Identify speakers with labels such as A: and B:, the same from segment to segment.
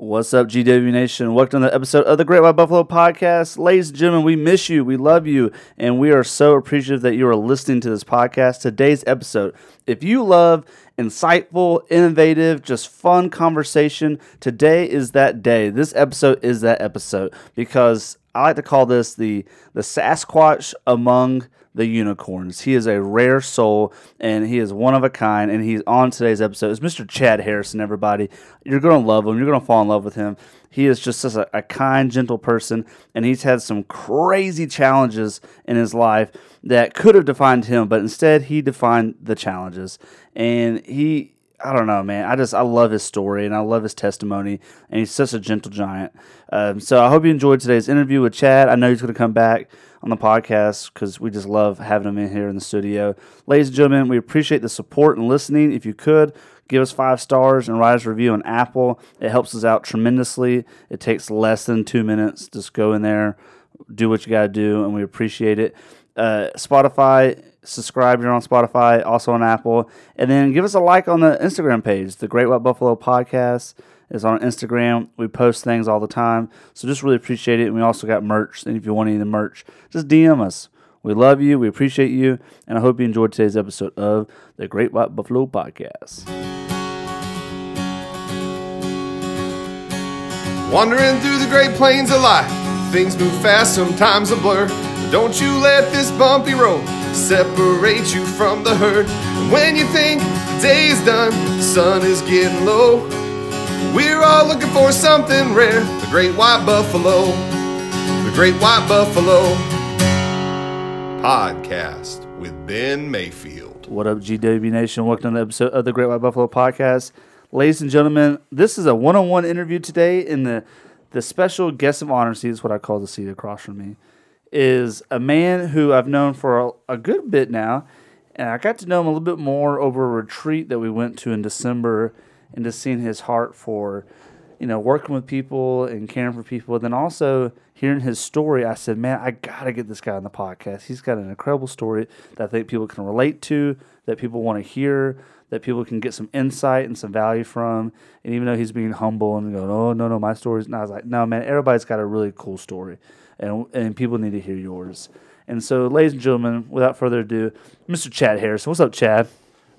A: What's up, GW Nation? Welcome to the episode of the Great White Buffalo Podcast. Ladies and gentlemen, we miss you, we love you, and we are so appreciative that you are listening to this podcast. Today's episode, if you love insightful, innovative, just fun conversation, today is that day. This episode is that episode because I like to call this the the Sasquatch among the unicorns. He is a rare soul and he is one of a kind. And he's on today's episode. It's Mr. Chad Harrison, everybody. You're going to love him. You're going to fall in love with him. He is just such a, a kind, gentle person. And he's had some crazy challenges in his life that could have defined him, but instead he defined the challenges. And he I don't know, man. I just I love his story and I love his testimony, and he's such a gentle giant. Um, so I hope you enjoyed today's interview with Chad. I know he's going to come back on the podcast because we just love having him in here in the studio. Ladies and gentlemen, we appreciate the support and listening. If you could give us five stars and write us a review on Apple, it helps us out tremendously. It takes less than two minutes. Just go in there, do what you got to do, and we appreciate it. Uh, Spotify subscribe you're on Spotify, also on Apple, and then give us a like on the Instagram page. The Great White Buffalo Podcast is on Instagram. We post things all the time, so just really appreciate it. And we also got merch. And if you want any of the merch, just DM us. We love you. We appreciate you, and I hope you enjoyed today's episode of the Great White Buffalo Podcast.
B: Wandering through the great plains of life, things move fast, sometimes a blur. Don't you let this bumpy road separate you from the herd. When you think the day is done, the sun is getting low. We're all looking for something rare the great white buffalo. The great white buffalo podcast with Ben Mayfield.
A: What up, GW Nation? Welcome to the episode of the Great White Buffalo Podcast. Ladies and gentlemen, this is a one on one interview today in the the special guest of honor seat is what I call the seat across from me is a man who I've known for a, a, good bit now. And I got to know him a little bit more over a retreat that we went to in December and just seeing his heart for, you know, working with people and caring for people. And then also hearing his story, I said, man, I got to get this guy on the podcast. He's got an incredible story that I think people can relate to, that people want to hear, that people can get some insight and some value from. And even though he's being humble and going, oh, no, no, my story's, and I was like, no, man, everybody's got a really cool story and and people need to hear yours. And so, ladies and gentlemen, without further ado, Mr. Chad Harrison. What's up, Chad?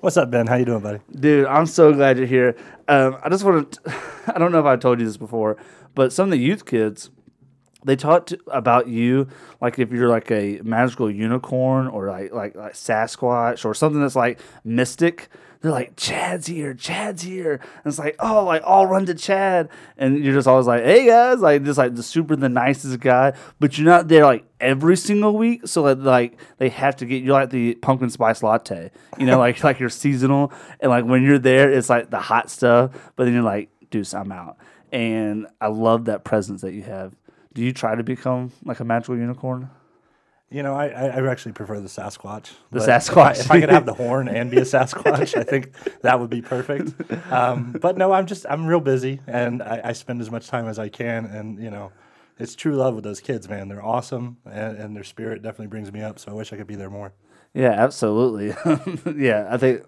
C: What's up, Ben? How you doing, buddy?
A: Dude, I'm so glad you're here. Um, I just want to. I don't know if I told you this before, but some of the youth kids, they talk about you like if you're like a magical unicorn or like like like Sasquatch or something that's like mystic they're like, Chad's here, Chad's here. And it's like, oh, like I'll run to Chad. And you're just always like, hey guys, like just like the super the nicest guy. But you're not there like every single week. So like, like they have to get you like the pumpkin spice latte. You know, like like you're seasonal. And like when you're there, it's like the hot stuff. But then you're like, deuce, I'm out. And I love that presence that you have. Do you try to become like a magical unicorn?
C: You know, I, I actually prefer the Sasquatch.
A: The Sasquatch.
C: If I could have the horn and be a Sasquatch, I think that would be perfect. Um, but no, I'm just I'm real busy, and I, I, spend as much time as I can. And you know, it's true love with those kids, man. They're awesome, and, and their spirit definitely brings me up. So I wish I could be there more.
A: Yeah, absolutely. yeah, I think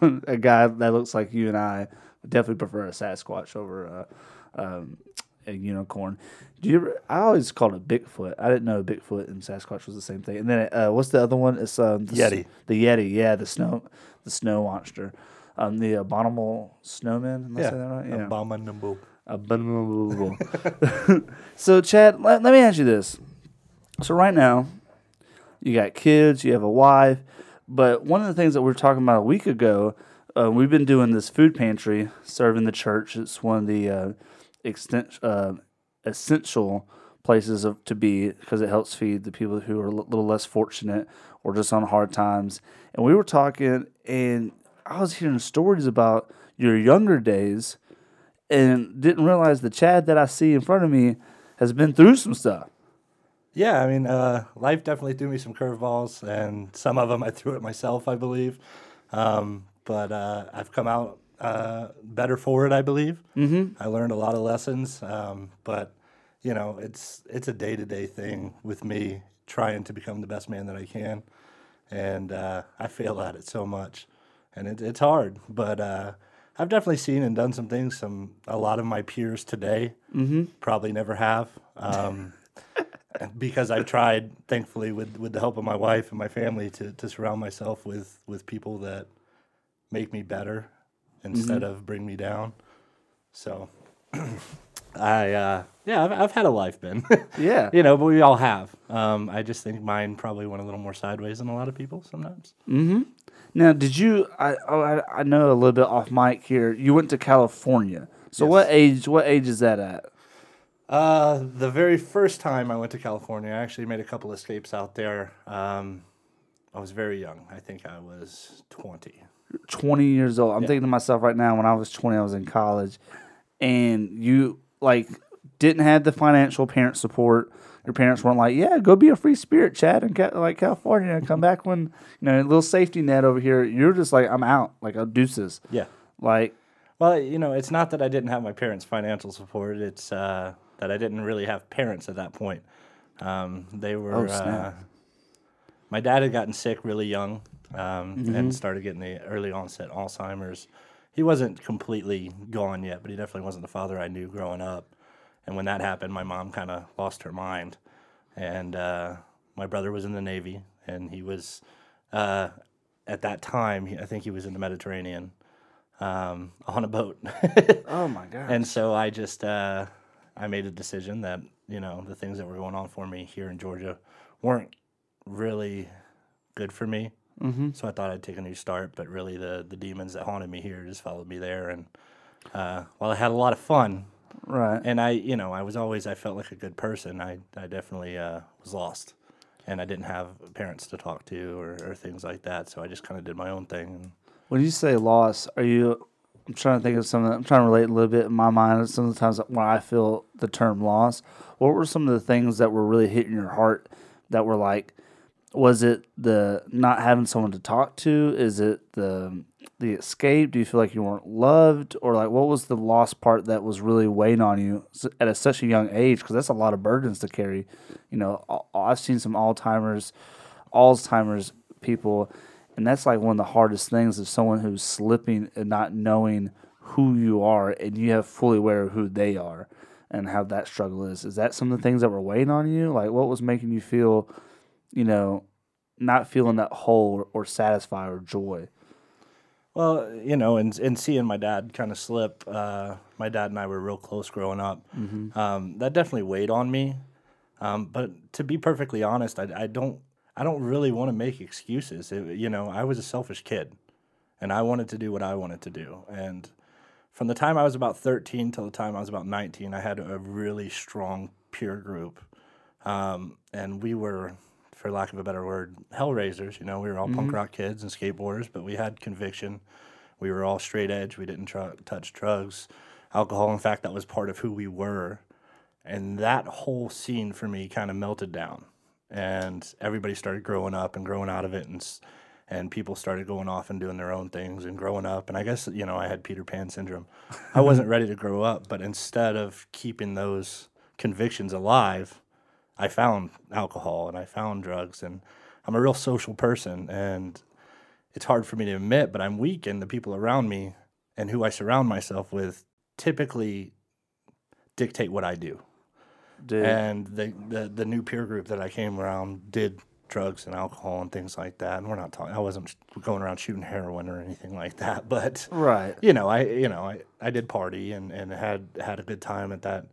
A: a guy that looks like you and I definitely prefer a Sasquatch over a, um, a unicorn. Do you? Ever, I always called it Bigfoot. I didn't know Bigfoot and Sasquatch was the same thing. And then uh, what's the other one? It's um,
C: the Yeti.
A: S- the Yeti. Yeah, the snow, the snow monster. Um, the abominable snowman. Am I
C: yeah.
A: saying that right?
C: Yeah. Abominable.
A: Abominable. so, Chad, let, let me ask you this. So, right now, you got kids, you have a wife, but one of the things that we were talking about a week ago, uh, we've been doing this food pantry serving the church. It's one of the uh, extent, uh, essential places of, to be because it helps feed the people who are a little less fortunate or just on hard times. And we were talking, and I was hearing stories about your younger days and didn't realize the Chad that I see in front of me has been through some stuff.
C: Yeah, I mean, uh, life definitely threw me some curveballs, and some of them I threw it myself, I believe. Um, but uh, I've come out uh, better for it, I believe.
A: Mm-hmm.
C: I learned a lot of lessons, um, but you know, it's it's a day to day thing with me trying to become the best man that I can, and uh, I fail at it so much, and it, it's hard. But uh, I've definitely seen and done some things some a lot of my peers today probably never have. Um, because I've tried, thankfully, with, with the help of my wife and my family, to, to surround myself with, with people that make me better instead of bring me down. So, I uh, yeah, I've, I've had a life, Ben.
A: Yeah.
C: you know, but we all have. Um, I just think mine probably went a little more sideways than a lot of people sometimes.
A: Now, did you? I, oh, I I know a little bit off mic here. You went to California. So
C: Yes.
A: what age? What age is that at?
C: Uh, the very first time I went to California, I actually made a couple escapes out there. Um, I was very young. I think I was 20.
A: Years old. I'm thinking to myself right now. When I was twenty, I was in college, and you like didn't have the financial parent support. Your parents weren't like, "Yeah, go be a free spirit, Chad, in Ca- like California, and come back when you know a little safety net over here." You're just like, "I'm out," like a deuces.
C: Yeah.
A: Like,
C: Well, you know, it's not that I didn't have my parents' financial support. It's uh, that I didn't really have parents at that point. Um, they were.
A: Oh,
C: uh, my dad had gotten sick really young um,
A: Mm-hmm.
C: and started getting the early onset Alzheimer's. He wasn't completely gone yet, but he definitely wasn't the father I knew growing up. And when that happened, my mom kind of lost her mind. And uh, my brother was in the Navy, and he was, uh, at that time, he, I think he was in the Mediterranean um, on a boat.
A: oh my god.
C: and so I just uh, I made a decision that you know the things that were going on for me here in Georgia weren't really good for me. Mm-hmm. So I thought I'd take a new start, but really the the demons that haunted me here just followed me there. And uh, while I had a lot of fun,
A: right.
C: and I you know I was always I felt like a good person, I I definitely uh, was lost. And I didn't have parents to talk to or, or things like that, so I just kind of did my own thing.
A: When you say loss, are you? I'm trying to think of something. I'm trying to relate a little bit in my mind. Sometimes when I feel the term loss, what were some of the things that were really hitting your heart? That were like, was it the not having someone to talk to? Is it the the escape? Do you feel like you weren't loved, or like what was the lost part that was really weighing on you at a, such a young age? Because that's a lot of burdens to carry. You know, I've seen some Alzheimer's, Alzheimer's people, and that's like one of the hardest things is someone who's slipping and not knowing who you are, and you have fully aware of who they are and how that struggle is. Is that some of the things that were weighing on you? Like, what was making you feel, you know, not feeling that whole or, or satisfied or joy?
C: Well, you know, and and seeing my dad kind of slip, uh, my dad and I were real close growing up. Um, that definitely weighed on me. Um, but to be perfectly honest, I, I don't I don't really want to make excuses. It- you know, I was a selfish kid, and I wanted to do what I wanted to do. And from the time I was about thirteen till the time I was about nineteen, I had a really strong peer group, um, and we were for lack of a better word, hellraisers. You know, we were all punk mm-hmm. rock kids and skateboarders, but we had conviction. We were all straight edge. We didn't tr- touch drugs, alcohol. In fact, that was part of who we were. And that whole scene for me kind of melted down. And everybody started growing up and growing out of it. And, and people started going off and doing their own things and growing up. And I guess, you know, I had Peter Pan syndrome. I wasn't ready to grow up, but instead of keeping those convictions alive, I found alcohol and I found drugs and I'm a real social person and it's hard for me to admit, but I'm weak and the people around me and who I surround myself with typically dictate what I do.
A: Dude,
C: And the, the the new peer group that I came around did drugs and alcohol and things like that. And we're not talking I wasn't going around shooting heroin or anything like that, but
A: right.
C: you know, I you know, I, I did party and, and had had a good time at that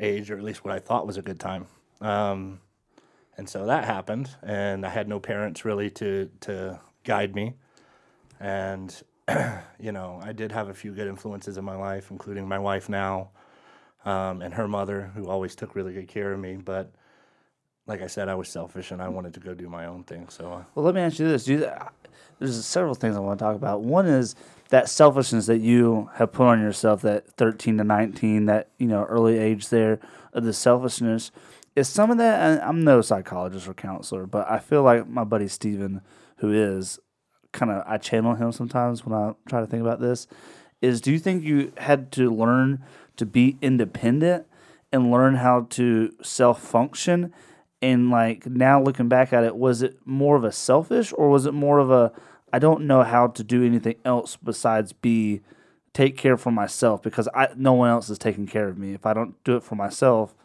C: age, or at least what I thought was a good time. Um, and so that happened, and I had no parents really to to guide me. And you know, I did have a few good influences in my life, including my wife now, um, and her mother, who always took really good care of me. But like I said, I was selfish, and I wanted to go do my own thing. So. Uh,
A: Well, let me ask you this: you, there's several things I want to talk about. One is that selfishness that you have put on yourself, that 13 to 19, that you know early age there of the selfishness. Is some of that? I'm no psychologist or counselor, but I feel like my buddy Steven, who is kind of I channel him sometimes when I try to think about this. Is do you think you had to learn to be independent and learn how to self function? And like now looking back at it, was it more of a selfish or was it more of a I don't know how to do anything else besides be take care for myself because I no one else is taking care of me. If I don't do it for myself,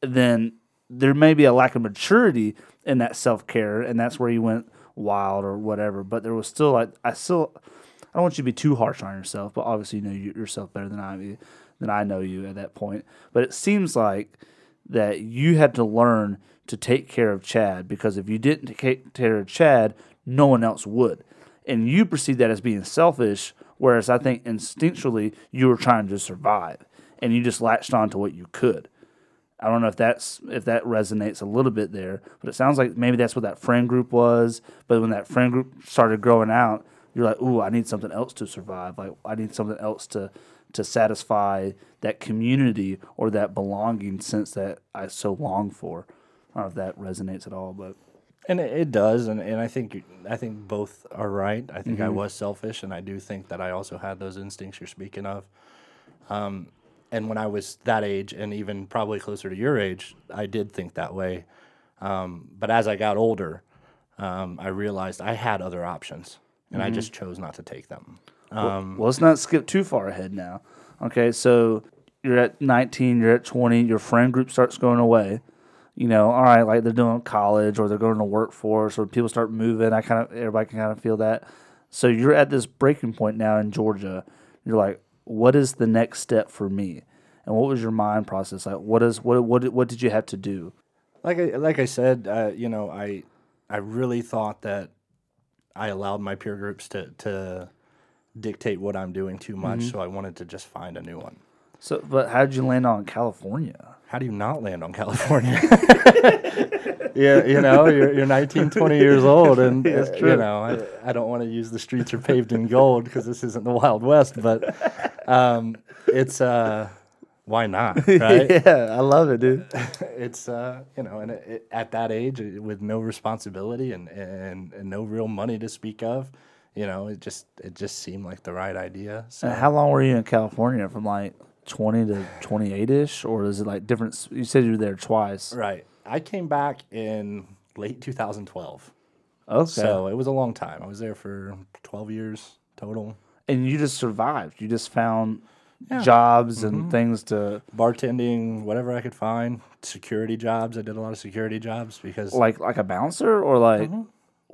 A: then there may be a lack of maturity in that self care, and that's where you went wild or whatever. But there was still like I still I don't want you to be too harsh on yourself, but obviously you know yourself better than I than I know you at that point. But it seems like that you had to learn to take care of Chad because if you didn't take care of Chad, no one else would. And you perceive that as being selfish, whereas I think instinctually you were trying to survive and you just latched on to what you could. I don't know if that's if that resonates a little bit there, but it sounds like maybe that's what that friend group was. But when that friend group started growing out, you're like, "Ooh, I need something else to survive. Like I need something else to to satisfy that community or that belonging sense that I so long for." I don't know if that resonates at all, but
C: And it, it does, and, and I think I think both are right. I think I was selfish, and I do think that I also had those instincts you're speaking of. Um, and when I was that age, and even probably closer to your age, I did think that way. Um, but as I got older, um, I realized I had other options, and I just chose not to take them. Um,
A: well, let's not skip too far ahead now. Okay, so you're at 19, you're at 20, your friend group starts going away. You know, all right, like they're doing college or they're going to workforce or people start moving. I kind of everybody can kind of feel that. So you're at this breaking point now in Georgia. You're like, what is the next step for me? And what was your mind process like? What is what what what did you have to do?
C: like I, like I said, uh, you know, I I really thought that I allowed my peer groups to to dictate what I'm doing too much, so I wanted to just find a new one.
A: So, but how did you land on California?
C: How do you not land on California? yeah, you know, you're, you're 19, 20 years old, and
A: true.
C: you know, I, I don't want to use the streets are paved in gold because this isn't the Wild West, but um, it's uh, why not, right?
A: yeah, I love it, dude.
C: it's uh, you know, and it, it, at that age, with no responsibility and, and and no real money to speak of, you know, it just it just seemed like the right idea. So
A: And how long were you in California? From like 20 to 28 ish? Or is it like different? You said you were there twice.
C: right, I came back in late 2012,
A: Okay.
C: so it was a long time. I was there for 12 years total.
A: and you just survived. You just found
C: Yeah.
A: jobs and mm-hmm. things to,
C: Bartending, whatever I could find, security jobs. I did a lot of security jobs because
A: like, like a bouncer or like, mm-hmm.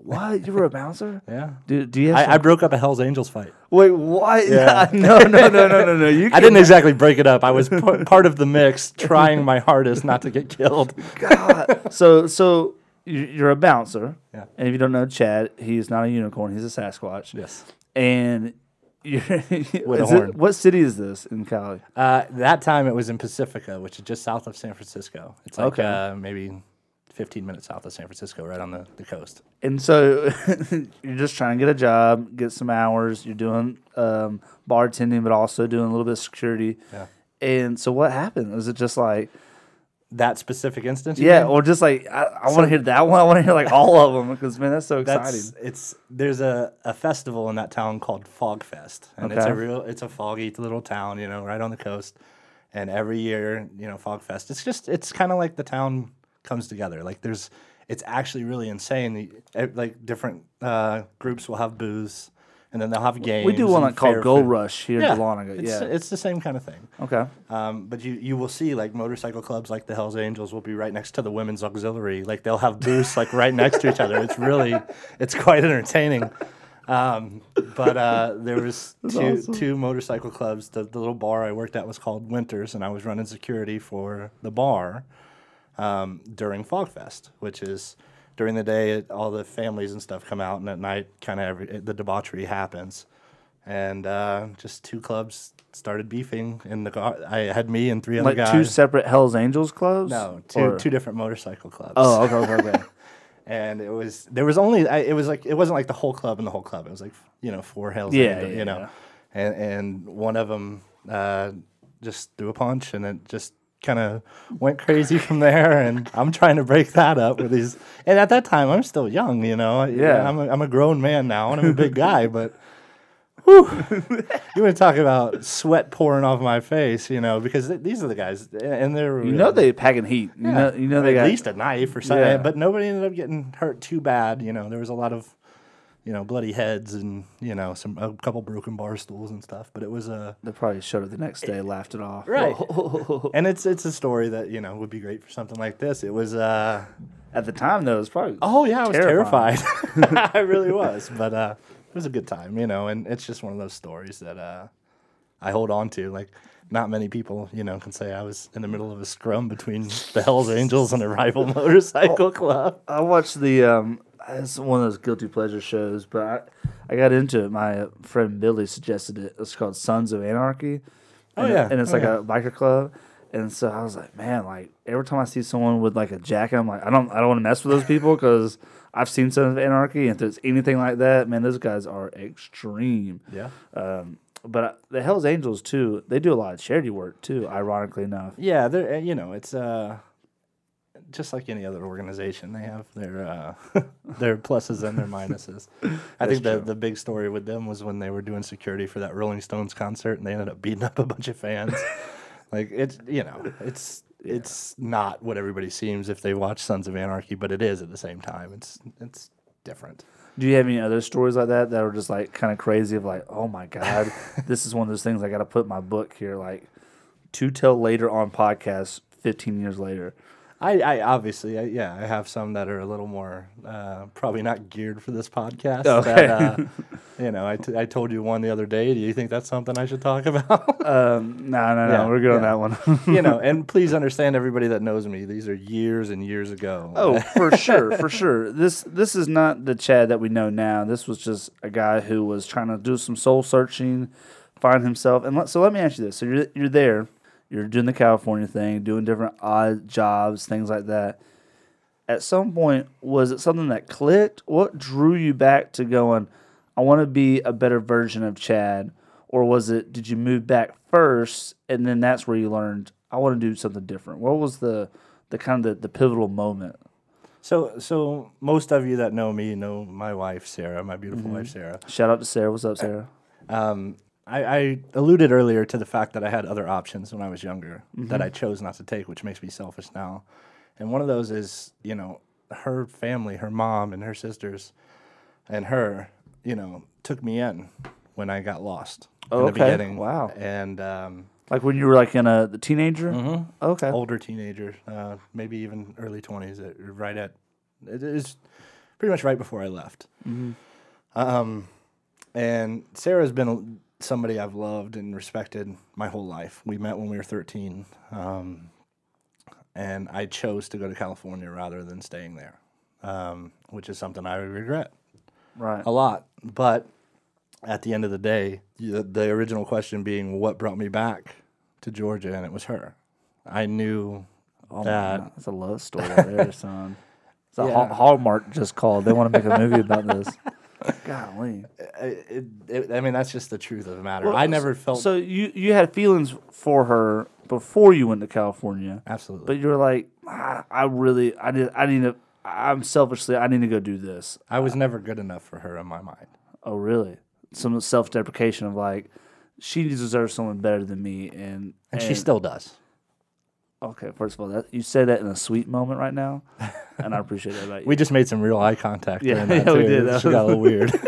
A: What? You were a bouncer?
C: yeah,
A: Do, do you have
C: I, I broke up a Hell's Angels fight.
A: wait, what?
C: Yeah.
A: no, no, no, no, no, no. You
C: I didn't exactly break it up. I was p- part of the mix, trying my hardest not to get killed.
A: God. so, so you- you're a bouncer.
C: Yeah.
A: And if you don't know Chad, he's not a unicorn. He's a Sasquatch.
C: Yes.
A: And you're,
C: With a
A: is it-
C: horn.
A: what city is this in Cali?
C: Uh, that time it was in Pacifica, which is just south of San Francisco. It's like
A: Okay.
C: uh, maybe 15 minutes south of San Francisco, right on the, the coast.
A: And so you're just trying to get a job, get some hours. You're doing um, bartending, but also doing a little bit of security.
C: Yeah.
A: And so what happened? Was it just like,
C: That specific instance?
A: yeah,
C: mean?
A: or just like, I, I want to hear that one. I want to hear like all of them because, man, that's so exciting.
C: That's it's there's a, a festival in that town called Fog Fest, and it's a real it's a foggy little town, you know, right on the coast. And every year, you know, Fog Fest, it's just it's kind of like the town comes together. Like there's it's actually really insane. Eh, Like different uh, groups will have booths, and then they'll have games.
A: we do one called
C: fair
A: Go
C: food.
A: Rush here
C: Yeah,
A: in Dahlonega.
C: it's,
A: Yeah.
C: it's the same kind of thing.
A: okay.
C: Um, but you, you will see like motorcycle clubs like the Hells Angels will be right next to the women's auxiliary. Like they'll have booths like right next to each other. It's really it's quite entertaining. Um, but uh, there was two two motorcycle clubs. The, the little bar I worked at was called Winters, and I was running security for the bar um, during Fogfest, which is during the day it, all the families and stuff come out, and at night kind of every the debauchery happens. And uh, just two clubs started beefing in the car. I had me and three other
A: Like
C: guys.
A: two separate Hells Angels clubs?
C: no, two
A: Or-
C: two different motorcycle clubs.
A: Oh, okay, okay, okay.
C: and it was there was only I, it was like it wasn't like the whole club and the whole club. It was like you know four Hells
A: Yeah,
C: Angels,
A: yeah,
C: you know,
A: yeah.
C: and and one of them uh, just threw a punch and it just kind of went crazy from there. And I'm trying to break that up with these. And at that time, I'm still young, you know.
A: Yeah.
C: I'm a, I'm a grown man now and I'm a big guy, but. Whew, you want to talk about sweat pouring off my face, you know, because th- these are the guys, and they're
A: You know they packing heat. You know, you know they
C: at
A: got at
C: least a knife or something.
A: Yeah.
C: But nobody ended up getting hurt too bad. You know, there was a lot of you know, bloody heads and you know some a couple broken bar stools and stuff. But it was a
A: They probably showed it the next day, laughed it off.
C: right, and it's it's a story that you know would be great for something like this. It was. uh
A: At the time, though, it was probably
C: Oh yeah, I was
A: Terrifying.
C: terrified. I really was, but uh, it was a good time, you know. And it's just one of those stories that uh, I hold on to. Like, not many people, you know, can say I was in the middle of a scrum between the Hell's Angels and a rival motorcycle club.
A: I watched the um it's one of those guilty pleasure shows, but I, I got into it. My friend Billy suggested it. It's called Sons of Anarchy.
C: Oh,
A: And
C: yeah.
A: and it's
C: Oh,
A: like
C: yeah.
A: a biker club. And so I was like, man, like every time I see someone with like a jacket, I'm like, I don't, I don't want to mess with those people because I've seen Sons of Anarchy, and if there's anything like that, man, those guys are extreme.
C: Yeah.
A: Um, but uh, the Hell's Angels too, they do a lot of charity work too. Ironically enough,
C: Yeah, they're uh, you know it's uh just like any other organization. They have their uh, their pluses and their minuses. I think the the big story with them was when they were doing security for that Rolling Stones concert and they ended up beating up a bunch of fans. like it's you know it's it's not what everybody seems if they watch Sons of Anarchy, but it is at the same time. It's it's different.
A: Do you have any other stories like that that are just like kind of crazy? Of like, oh my god, this is one of those things I got to put in my book here, like to tell later on podcast, fifteen years later.
C: I, I obviously, I, yeah, I have some that are a little more uh, probably not geared for this podcast.
A: Okay.
C: That, uh, you know, I, t- I told you one the other day. Do you think that's something I should talk about?
A: Um, no, no, no,
C: Yeah,
A: we're good on that one.
C: you know, and please understand everybody that knows me. These are years and years ago.
A: oh, for sure, for sure. This this is not the Chad that we know now. This was just a guy who was trying to do some soul searching, find himself. And let, so let me ask you this: So you're you're there, you're doing the California thing, doing different odd jobs, things like that. At some point, was it something that clicked? What drew you back to going? I want to be a better version of Chad, or was it? Did you move back first, and then that's where you learned I want to do something different? What was the the kind of the, the pivotal moment?
C: So, so most of you that know me know my wife Sarah, my beautiful wife Sarah.
A: Shout out to Sarah. What's up, Sarah?
C: Um, I, I alluded earlier to the fact that I had other options when I was younger that I chose not to take, which makes me selfish now. And one of those is, you know, her family, her mom and her sisters, and her, you know, took me in when I got lost
A: Oh,
C: in the
A: okay.
C: beginning.
A: Wow.
C: And um,
A: Like when you were like in a the teenager. Mm-hmm. Okay.
C: older teenager, uh, maybe even early twenties, right at it is pretty much right before I left. Um, and Sarah's been somebody I've loved and respected my whole life. We met when we were thirteen, um, and I chose to go to California rather than staying there, um, which is something I regret
A: Right.
C: a lot. But at the end of the day, the, the original question being what brought me back to Georgia, and it was her. I knew
A: Oh
C: that
A: God, that's a love story right there, son. It's a
C: Yeah.
A: Hall- Hallmark just called. They want to make a movie about this. Golly.
C: it, it, I mean that's just the truth of the matter. I never felt
A: So you you had feelings for her before you went to California,
C: absolutely.
A: but you were like, ah, I really, I need, I need to. I'm selfishly, I need to go do this.
C: I was never good enough for her in my mind.
A: Oh, really? Some self deprecation of like, she deserves someone better than me, and
C: And, she still does.
A: Okay, first of all, that you said that in a sweet moment right now, and I appreciate that about you.
C: We just made some real eye contact.
A: Yeah,
C: during that
A: yeah, we
C: too.
A: did.
C: It
A: That
C: got a little weird.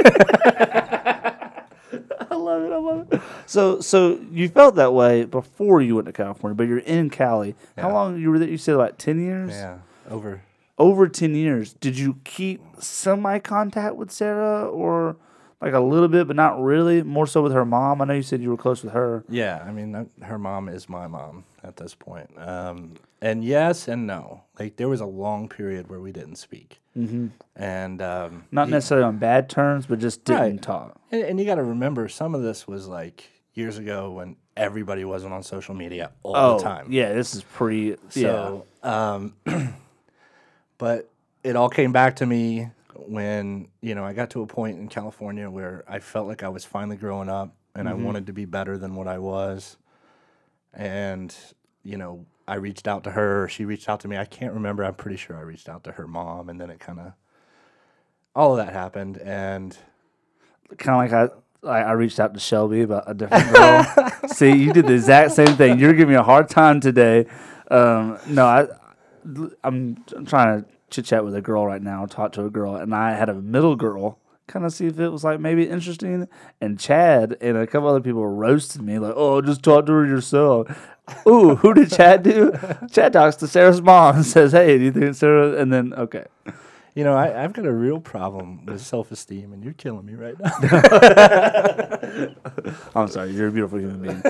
A: I love it. I love it. So, so you felt that way before you went to California, but you're in Cali. How long you were there? You said about ten years.
C: yeah, over.
A: Over ten years. Did you keep semi contact with Sarah, or like a little bit, but not really? More so with her mom. I know you said you were close with her.
C: Yeah, I mean, her mom is my mom at this point. Um, and yes and no. Like there was a long period where we didn't speak, mm-hmm. and um,
A: Not necessarily on bad terms, but just didn't
C: Right.
A: talk.
C: And, and you got to remember, some of this was like years ago when everybody wasn't on social media all
A: Oh,
C: the time.
A: yeah. This is pre. yeah.
C: Um, but it all came back to me when you know I got to a point in California where I felt like I was finally growing up and I wanted to be better than what I was, and you know I reached out to her. She reached out to me. I can't remember. I'm pretty sure I reached out to her mom, and then it kind of all of that happened, and
A: kind of like I, I, I reached out to Shelby about a different girl. See, you did the exact same thing. You're giving me a hard time today. Um, no, I, I'm, I'm trying to chit chat with a girl right now, talk to a girl, and I had a middle girl kind of see if it was like maybe interesting. And Chad and a couple other people roasted me like, "Oh, just talk to her yourself." Ooh, who did Chad do? Chad talks to Sarah's mom and says, "Hey, do you think Sarah?" And then okay,
C: You know, I, I've got a real problem with self esteem, and you're killing me right now.
A: I'm sorry, you're a beautiful human being.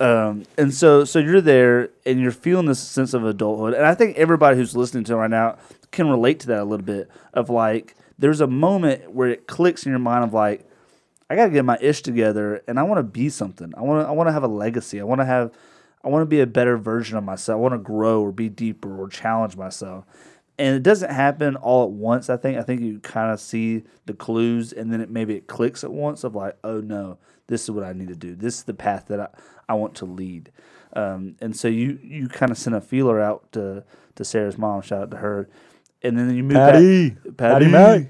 A: um, and so, so you're there, and you're feeling this sense of adulthood, and I think everybody who's listening to it right now can relate to that a little bit. Of like, there's a moment where it clicks in your mind of like, I got to get my ish together, and I want to be something. I want to, I want to have a legacy. I want to have, I want to be a better version of myself. I want to grow or be deeper or challenge myself. And it doesn't happen all at once. I think. I think you kind of see the clues, and then it maybe it clicks at once of like, oh no, this is what I need to do. This is the path that I, I want to lead. Um, and so you you kind of send a feeler out to to Sarah's mom. Shout out to her. And then you move
C: Patty.
A: back.
C: Patty Mac.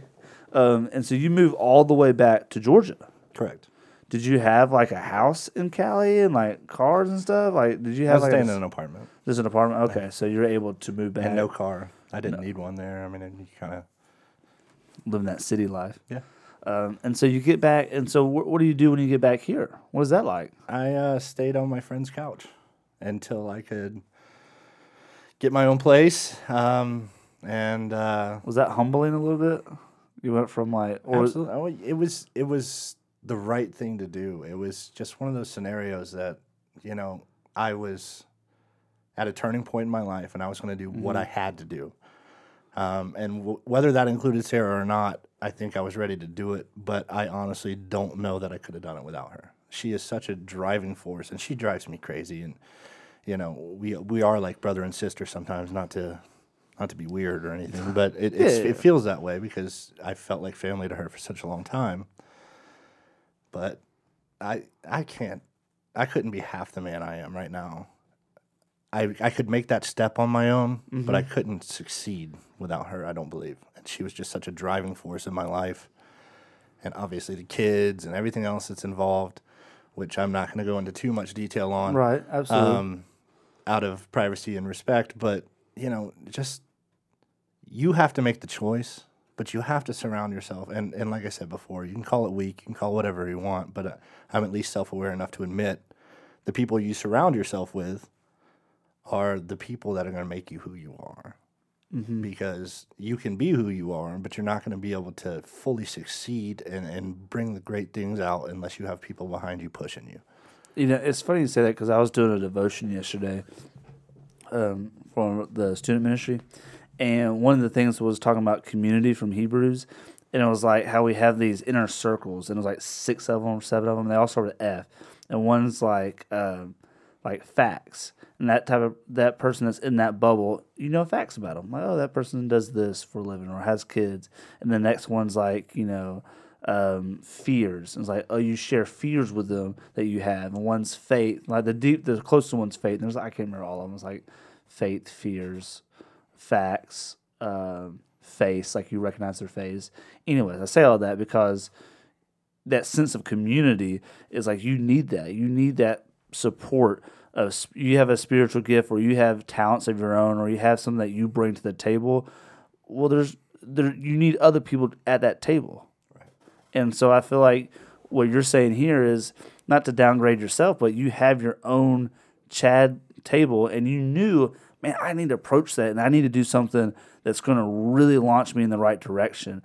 A: Um, and so you move all the way back to Georgia.
C: Correct.
A: Did you have like a house in Cali and like cars and stuff? Like, did you
C: I
A: have
C: was
A: like
C: staying
A: a,
C: in an apartment
A: just an apartment? Okay, so you're able to move back
C: and no car. I didn't need one there. I mean, you kind of
A: living that city life.
C: yeah.
A: Um, and so you get back, and so wh- what do you do when you get back here? What is that like?
C: I uh, stayed on my friend's couch until I could get my own place. Um, and uh,
A: Was that humbling a little bit? You went from like, or
C: absolutely, oh, it was it was the right thing to do. It was just one of those scenarios that you know I was at a turning point in my life, and I was going to do what I had to do. Um, and w- whether that included Sarah or not, I think I was ready to do it. But I honestly don't know that I could have done it without her. She is such a driving force, and she drives me crazy. And you know, we we are like brother and sister sometimes. Not to not to be weird or anything, but it it's,
A: Yeah.
C: it feels that way because I felt like family to her for such a long time. But I I can't I couldn't be half the man I am right now. I I could make that step on my own, but I couldn't succeed without her. I don't believe, and she was just such a driving force in my life, and obviously the kids and everything else that's involved, which I'm not going to go into too much detail on,
A: right, absolutely.
C: um, out of privacy and respect. But you know, just you have to make the choice, but you have to surround yourself. And and like I said before, you can call it weak, you can call it whatever you want, but uh, I'm at least self aware enough to admit the people you surround yourself with are the people that are going to make you who you are. Because you can be who you are, but you're not going to be able to fully succeed and, and bring the great things out unless you have people behind you pushing you.
A: You know, it's funny you say that because I was doing a devotion yesterday um, from the student ministry, and one of the things was talking about community from Hebrews, and it was like how we have these inner circles, and it was like six of them, seven of them. They all start with F, and one's like um, like facts, and that type of that person that's in that bubble, you know facts about them. Like, oh, that person does this for a living or has kids, and the next one's like, you know um, fears. And it's like, oh, you share fears with them that you have, and one's faith, like the deep, the closest one's faith. And there's, like I can't remember all of them. It's like faith, fears, facts, um, face, like you recognize their face. Anyways, I say all that because that sense of community is like you need that. You need that support. Of, you have a spiritual gift, or you have talents of your own, or you have something that you bring to the table. Well, there's there you need other people at that table. And so I feel like what you're saying here is not to downgrade yourself, but you have your own Chad table and you knew, man, I need to approach that and I need to do something that's going to really launch me in the right direction.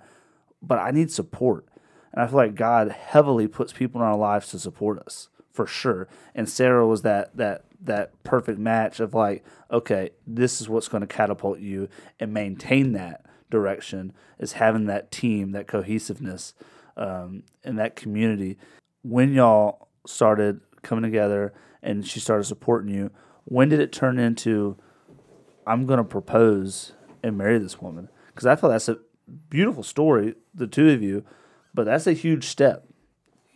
A: But I need support. And I feel like God heavily puts people in our lives to support us for sure. And Sarah was that that that perfect match of like, okay, this is what's going to catapult you and maintain that direction is having that team, that cohesiveness, um, and that community. When y'all started coming together and she started supporting you, when did it turn into I'm going to propose and marry this woman? Because I feel that's a beautiful story, the two of you, but that's a huge step.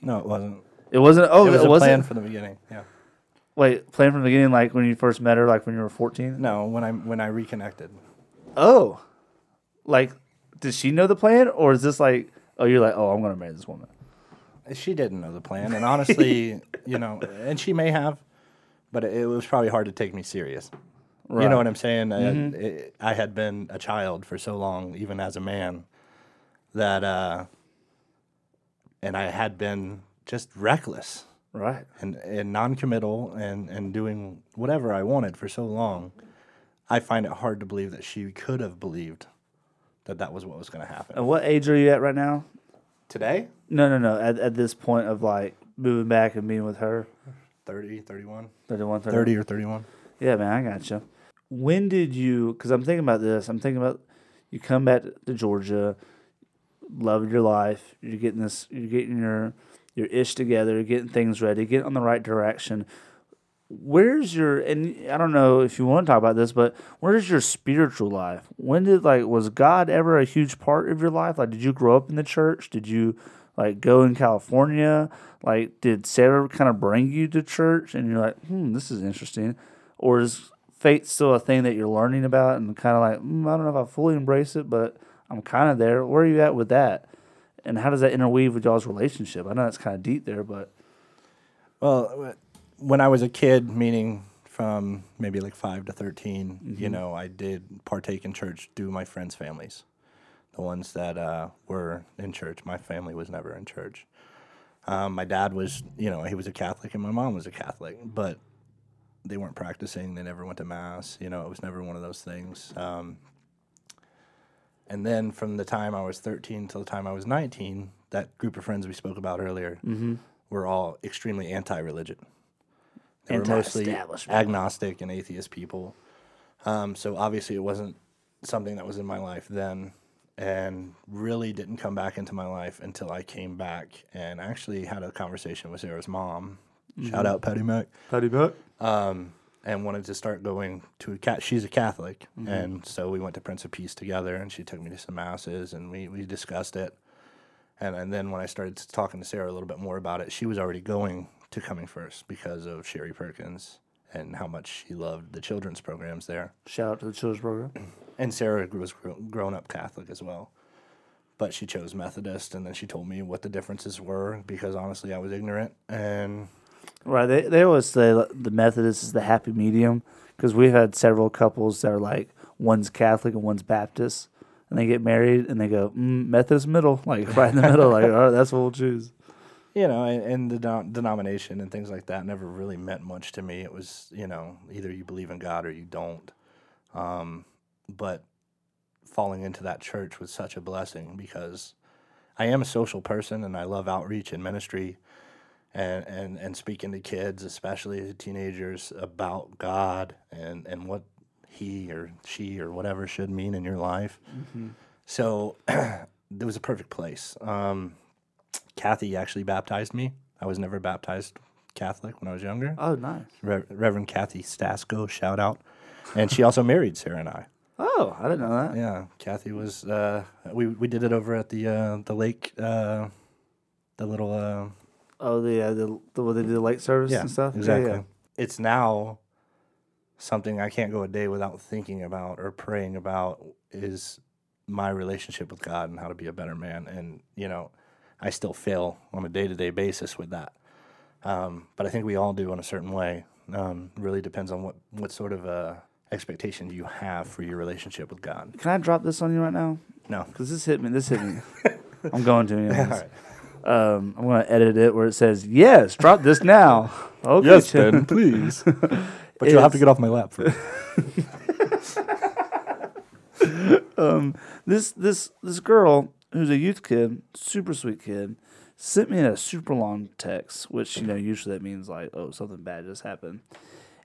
C: No, it wasn't.
A: It wasn't. Oh,
C: it was
A: it
C: a
A: wasn't.
C: plan from the beginning. Yeah.
A: Wait, plan from the beginning, like when you first met her, like when you were fourteen.
C: No, when I when I reconnected.
A: Oh, like did she know the plan, or is this like, oh, you're like, oh, I'm gonna marry this woman?
C: She didn't know the plan, and honestly, you know, and she may have, but it, was probably hard to take me serious. You know what I'm saying? I, it, I had been a child for so long, even as a man, that uh, and I had been just reckless
A: Right.
C: and, and non-committal and, and doing whatever I wanted for so long, I find it hard to believe that she could have believed that that was what was going to happen.
A: And what age are you at right now?
C: Today,
A: No, no, no. At, at this point of like moving back and being with her,
C: 30, 31,
A: 31, 30.
C: 30 or 31.
A: Yeah, man, I got you. When did you? Because I'm thinking about this. I'm thinking about you come back to Georgia, love your life. You're getting this. You're getting your your ish together. Getting things ready. Getting on the right direction. Where's your? And I don't know if you want to talk about this, but where's your spiritual life? When did like was God ever a huge part of your life? Like, did you grow up in the church? Did you like go in California? Like, did Sarah kind of bring you to church? And you're like, hmm, this is interesting or is faith still a thing that you're learning about and kind of like mm, I don't know if I fully embrace it, but I'm kind of there. Where are you at with that? And how does that interweave with y'all's relationship? I know that's kind of deep there, but
C: Well, when I was a kid, meaning from maybe like five to 13, you know, I did partake in church through my friends' families, the ones that uh, were in church. My family was never in church. Um, my dad was, you know, he was a Catholic and my mom was a Catholic, but they weren't practicing. They never went to mass. You know, it was never one of those things. Um, and then from the time I was 13 till the time I was 19, that group of friends we spoke about earlier were all extremely anti-religion. They were mostly agnostic and atheist people. Um, so obviously it wasn't something that was in my life then and really didn't come back into my life until I came back and actually had a conversation with Sarah's mom. Shout out Patty Mac
A: Patty Buck.
C: um, and wanted to start going to a cat. She's a Catholic, and so we went to Prince of Peace together, and she took me to some masses, and we, we discussed it. And and then when I started talking to Sarah a little bit more about it, she was already going to Cumming First because of Sherry Perkins and how much she loved the children's programs there.
A: Shout out to the children's program.
C: And Sarah was gr- grown up Catholic as well. But she chose Methodist, and then she told me what the differences were because honestly, I was ignorant. And
A: Right. They they always say the Methodist is the happy medium because we've had several couples that are like one's Catholic and one's Baptist, and they get married and they go mm, Methodist middle, like right in the middle. Like, all right, that's what we'll choose.
C: you know, and, and the de- denomination and things like that never really meant much to me. It was, you know, either you believe in God or you don't. Um, but falling into that church was such a blessing because I am a social person and I love outreach and ministry and, and, and speaking to kids, especially teenagers, about God and, and what he or she or whatever should mean in your life. So it was a perfect place. Um, Kathy actually baptized me. I was never baptized Catholic when I was younger.
A: Oh, nice.
C: Re- Reverend Kathy Stasko, shout out. And she also married Sarah and I.
A: Oh, I didn't know that.
C: Yeah, Kathy was. Uh, we we did it over at the uh, the lake, uh, the little.
A: Oh, the uh, the the where they do the lake service
C: yeah,
A: and stuff.
C: exactly.
A: Yeah, yeah.
C: It's now something I can't go a day without thinking about or praying about is my relationship with God and how to be a better man. And you know, I still fail on a day to day basis with that. Um, but I think we all do in a certain way. Um, really depends on what what sort of uh, expectation you have for your relationship with God.
A: Can I drop this on you right now?
C: No.
A: Because this hit me. This hit me. I'm going to. anyways.
C: All right.
A: Um, I'm going to edit it where it says, "Yes, drop this now." Okay, Tim.
C: please. but you'll have to get off my lap first.
A: this this this girl who's a youth kid, super sweet kid, sent me a super long text, which you know usually that means like oh something bad just happened,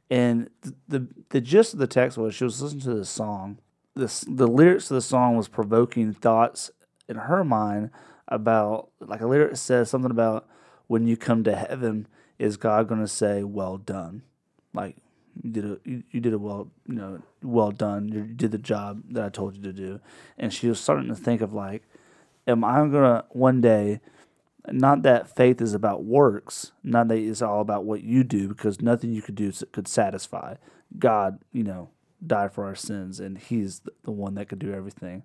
A: and the the, the gist of the text was she was listening to this song. This the lyrics of the song was provoking thoughts in her mind about like a lyric says something about when you come to heaven, is God going to say well done, like you did a you, you did a well you know well done. You did the job that I told you to do. And she was starting to think of like am I gonna one day not that faith is about works not that it's all about what you do because nothing you could do could satisfy. God you know died for our sins and he's the one that could do everything.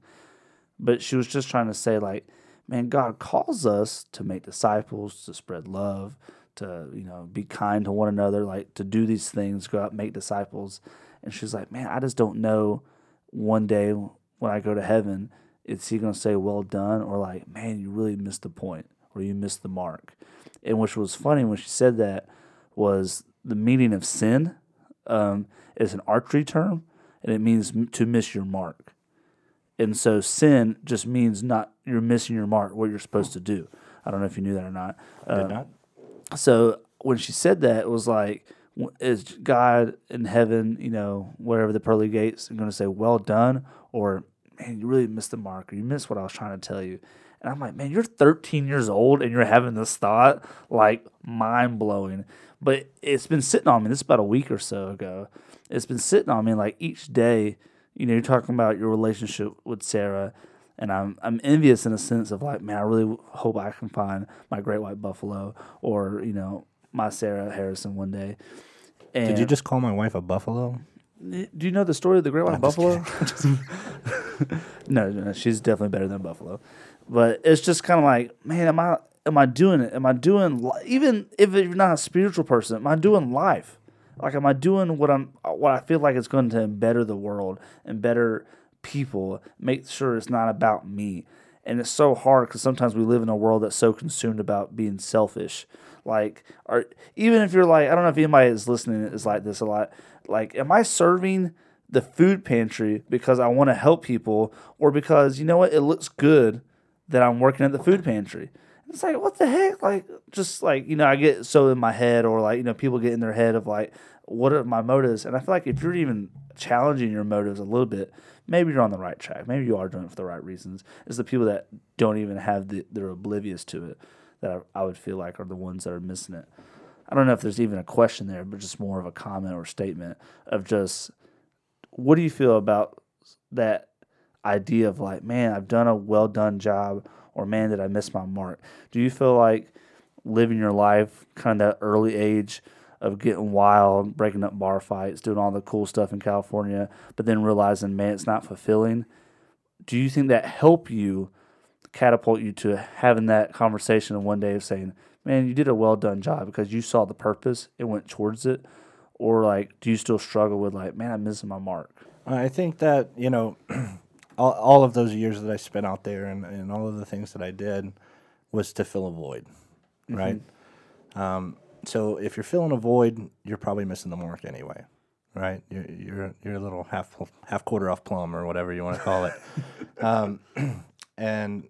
A: But she was just trying to say like man god calls us to make disciples to spread love to you know be kind to one another like to do these things go out make disciples and she's like man i just don't know one day when i go to heaven is he going to say well done or like man you really missed the point or you missed the mark. And which was funny when she said that was the meaning of sin um, is an archery term, and it means to miss your mark. And so sin just means not you're missing your mark, what you're supposed to do. I don't know if you knew that or not.
C: Did
A: Uh,
C: not?
A: so when she said that, it was like, is God in heaven, you know, wherever the pearly gates, going to say, well done? Or, man, you really missed the mark, or you missed what I was trying to tell you. And I'm like, man, you're 13 years old and you're having this thought, like mind blowing. But it's been sitting on me. This is about a week or so ago. It's been sitting on me like each day. You know, you're talking about your relationship with Sarah, and I'm I'm envious in a sense of like, man, I really hope I can find my great white buffalo or you know my Sarah Harrison one day. And
C: Did you just call my wife a buffalo?
A: Eh, do you know the story of the great white buffalo? no, no, she's definitely better than buffalo. But it's just kind of like, man, am I am I doing it? Am I doing li- even if you're not a spiritual person? Am I doing life? Like, am I doing what I'm what I feel like it's going to better the world and better people? Make sure it's not about me. And it's so hard because sometimes we live in a world that's so consumed about being selfish. Like, or even if you're like, I don't know if anybody is listening is like this a lot. Like, am I serving the food pantry because I want to help people, or because you know what, it looks good that I'm working at the food pantry? It's like, what the heck? Like, just like, you know, I get so in my head, or like, you know, people get in their head of like, what are my motives? And I feel like if you're even challenging your motives a little bit, maybe you're on the right track. Maybe you are doing it for the right reasons. It's the people that don't even have the, they're oblivious to it that I, I would feel like are the ones that are missing it. I don't know if there's even a question there, but just more of a comment or statement of just, what do you feel about that idea of like, man, I've done a well done job, or man, did I miss my mark? Do you feel like living your life kind of that early age of getting wild, breaking up bar fights, doing all the cool stuff in California, but then realizing, man, it's not fulfilling? Do you think that help you catapult you to having that conversation one day of saying, man, you did a well done job because you saw the purpose and went towards it? Or like, do you still struggle with like, man, I'm missing my mark?
C: I think that you know, all, all of those years that I spent out there and, and all of the things that I did was to fill a void, right? Um, so if you're filling a void, you're probably missing the mark anyway, right? You're you're you're a little half half quarter off plum or whatever you want to call it, um, and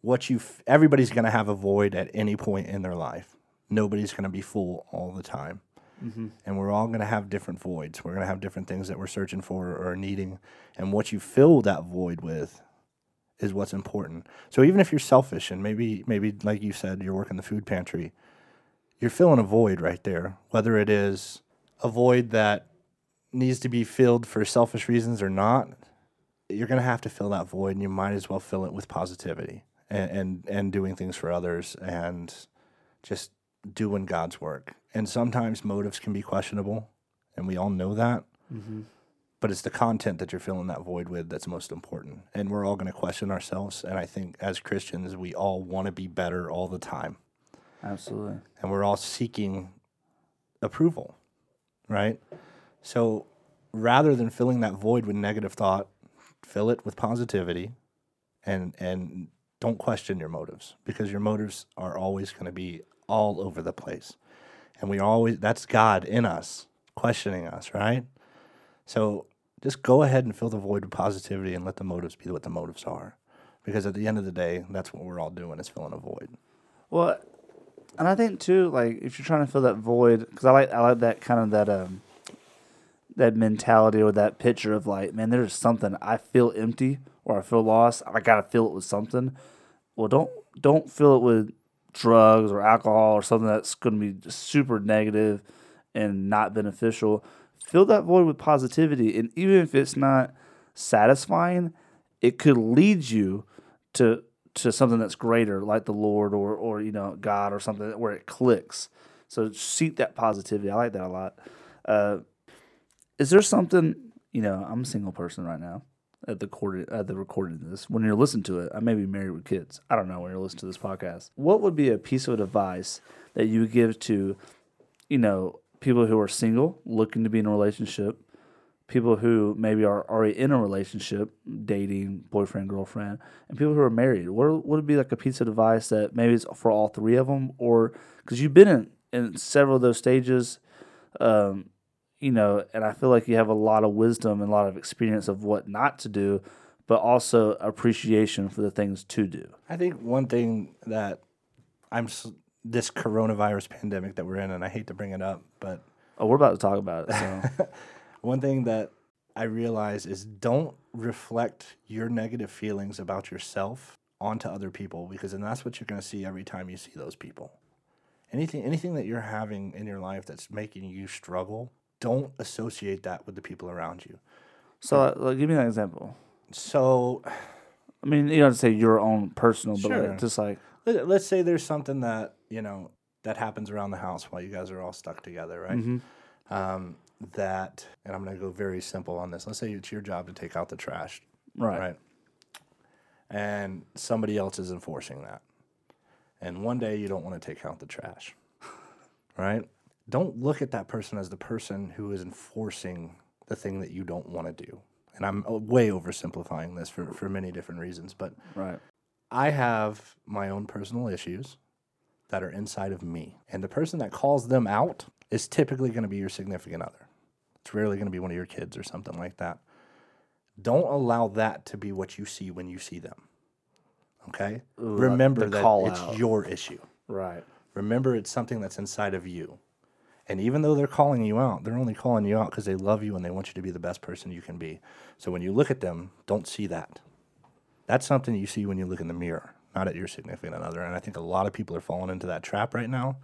C: what you everybody's going to have a void at any point in their life. Nobody's going to be full all the time Mm-hmm. and we're all going to have different voids. We're going to have different things that we're searching for or needing, and what you fill that void with is what's important. So even if you're selfish and maybe maybe like you said you're working the food pantry, you're filling a void right there. Whether it is a void that needs to be filled for selfish reasons or not, you're going to have to fill that void, and you might as well fill it with positivity and and, and doing things for others and just doing God's work. And sometimes motives can be questionable, and we all know that. Mm-hmm. But it's the content that you're filling that void with that's most important. And we're all going to question ourselves. And I think as Christians, we all want to be better all the time.
A: Absolutely.
C: And we're all seeking approval, right? So rather than filling that void with negative thought, fill it with positivity and and don't question your motives because your motives are always going to be all over the place. And we always that's God in us questioning us, right? So just go ahead and fill the void with positivity and let the motives be what the motives are. Because at the end of the day, that's what we're all doing is filling a void.
A: Well, and I think too, like if you're trying to fill that void, because I like I like that kind of that um that mentality or that picture of like, man, there's something I feel empty or I feel lost. I gotta fill it with something. Well, don't don't fill it with drugs or alcohol or something that's going to be super negative and not beneficial. Fill that void with positivity, and even if it's not satisfying, it could lead you to to something that's greater, like the Lord or or you know God or something where it clicks. So seek that positivity. I like that a lot. Uh, is there something you know? I'm a single person right now at the recording at the recording of this. When you're listening to it, I may be married with kids. I don't know when you're listening to this podcast. What would be a piece of advice that you would give to you know people who are single looking to be in a relationship, people who maybe are already in a relationship, dating, boyfriend, girlfriend, and people who are married? What would be like a piece of advice that maybe it's for all three of them, or because you've been in in several of those stages, um, you know, and I feel like you have a lot of wisdom and a lot of experience of what not to do, but also appreciation for the things to do.
C: I think one thing that I'm this coronavirus pandemic that we're in, and I hate to bring it up, but
A: Oh, we're about to talk about it. So
C: one thing that I realize is don't reflect your negative feelings about yourself onto other people because then that's what you're going to see every time you see those people. Anything anything that you're having in your life that's making you struggle, don't associate that with the people around you.
A: so like, give me an example.
C: So
A: I mean, you don't have to say your own personal, but
C: Sure.
A: like, just like
C: let- let's say there's something that, you know, that happens around the house while you guys are all stuck together, right?
A: Mm-hmm.
C: Um, that, and I'm going to go very simple on this. Let's say it's your job to take out the trash,
A: right,
C: right? And somebody else is enforcing that. And one day you don't want to take out the trash, right? Don't look at that person as the person who is enforcing the thing that you don't want to do. And I'm uh, way oversimplifying this for, for many different reasons, but
A: right,
C: I have my own personal issues that are inside of me. And the person that calls them out is typically going to be your significant other. It's rarely going to be one of your kids or something like that. Don't allow that to be what you see when you see them. Okay?
A: Ooh,
C: Remember that it's
A: out.
C: your issue.
A: right.
C: Remember it's something that's inside of you. And even though they're calling you out, they're only calling you out because they love you and they want you to be the best person you can be. So when you look at them, don't see that. That's something you see when you look in the mirror, not at your significant other. And I think a lot of people are falling into that trap right now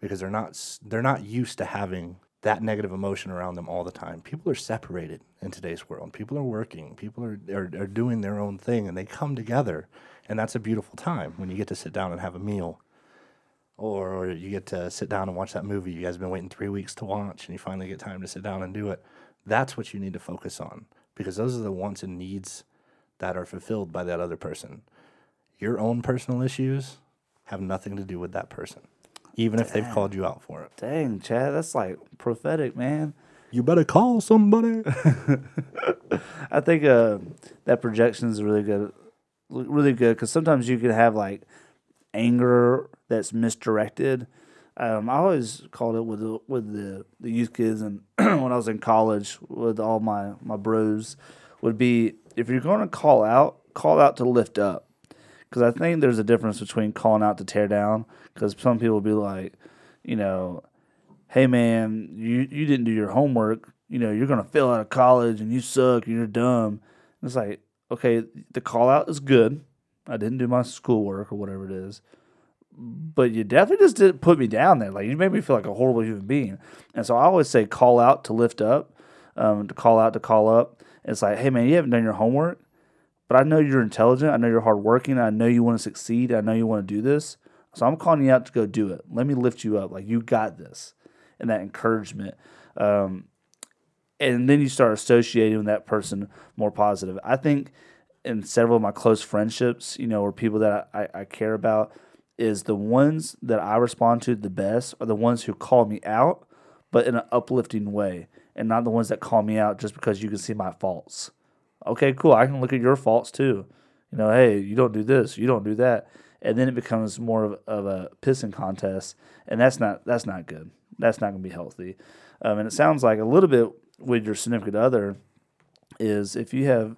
C: because they're not they're not used to having that negative emotion around them all the time. People are separated in today's world. People are working. People are, are, are doing their own thing and they come together. And that's a beautiful time when you get to sit down and have a meal or, or you get to sit down and watch that movie you guys have been waiting three weeks to watch and you finally get time to sit down and do it that's what you need to focus on because those are the wants and needs that are fulfilled by that other person. Your own personal issues have nothing to do with that person even if they've called you out for it.
A: Dang, Chad, that's like prophetic, man.
C: you better call somebody.
A: I think uh, that projection is really good, really good because sometimes you can have like anger that's misdirected. Um, I always called it with the, with the, the youth kids and when I was in college with all my my bros would be if you're going to call out, call out to lift up because I think there's a difference between calling out to tear down because some people be like, you know, hey man, you you didn't do your homework. You know, you're gonna fail out of college and you suck. And you're dumb. And it's like, okay, the call out is good. I didn't do my schoolwork or whatever it is, but you definitely just didn't put me down there. Like you made me feel like a horrible human being. And so I always say call out to lift up, um, to call out to call up. It's like, hey man, you haven't done your homework, but I know you're intelligent. I know you're hardworking. I know you want to succeed. I know you want to do this. So I'm calling you out to go do it. Let me lift you up. Like you got this, and that encouragement. Um, and then you start associating with that person more positive. I think in several of my close friendships, you know, or people that I, I care about, is the ones that I respond to the best are the ones who call me out, but in an uplifting way, and not the ones that call me out just because you can see my faults. Okay, cool. I can look at your faults too. You know, hey, you don't do this, you don't do that, and then it becomes more of, of a pissing contest, and that's not that's not good. That's not going to be healthy. Um, and it sounds like a little bit with your significant other is if you have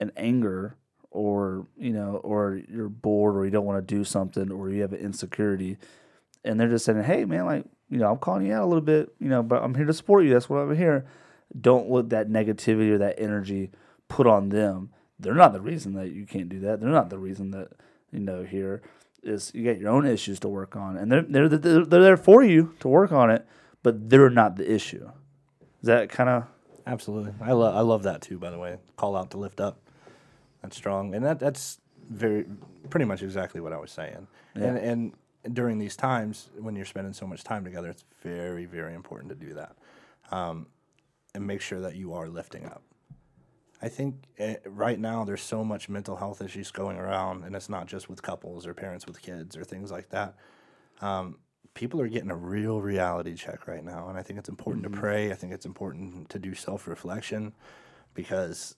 A: an anger or you know or you're bored or you don't want to do something or you have an insecurity and they're just saying hey man like you know i'm calling you out a little bit you know but i'm here to support you that's what i'm here don't let that negativity or that energy put on them they're not the reason that you can't do that they're not the reason that you know here is you got your own issues to work on and they're they're they're, they're there for you to work on it but they're not the issue is that kind of
C: Absolutely. I love I love that too, by the way. Call out to lift up. That's strong. And that that's very pretty much exactly what I was saying. And and during these times when you're spending so much time together, it's very, very important to do that. Um, and make sure that you are lifting up. I think eh, right now there's so much mental health issues going around, and it's not just with couples or parents with kids or things like that. Um, people are getting a real reality check right now, and I think it's important
A: Mm-hmm.
C: to pray. I think it's important to do self reflection because,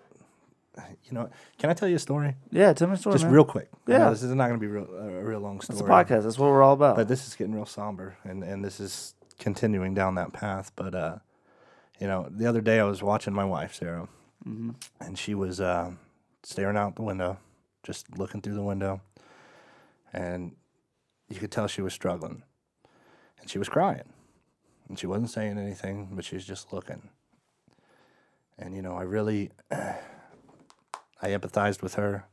C: you know, can I tell you a story?
A: Yeah, tell me a story.
C: Just
A: man.
C: real quick. Know
A: Yeah.
C: this is not going to be real, a real long story.
A: It's a podcast. That's what we're all about.
C: But this is getting real somber, and, and this is continuing down that path. But uh, you know, the other day I was watching my wife Sarah, and she was uh, staring out the window, just looking through the window, and you could tell she was struggling, and she was crying, and she wasn't saying anything, but she was just looking. And you know, I really, I empathized with her.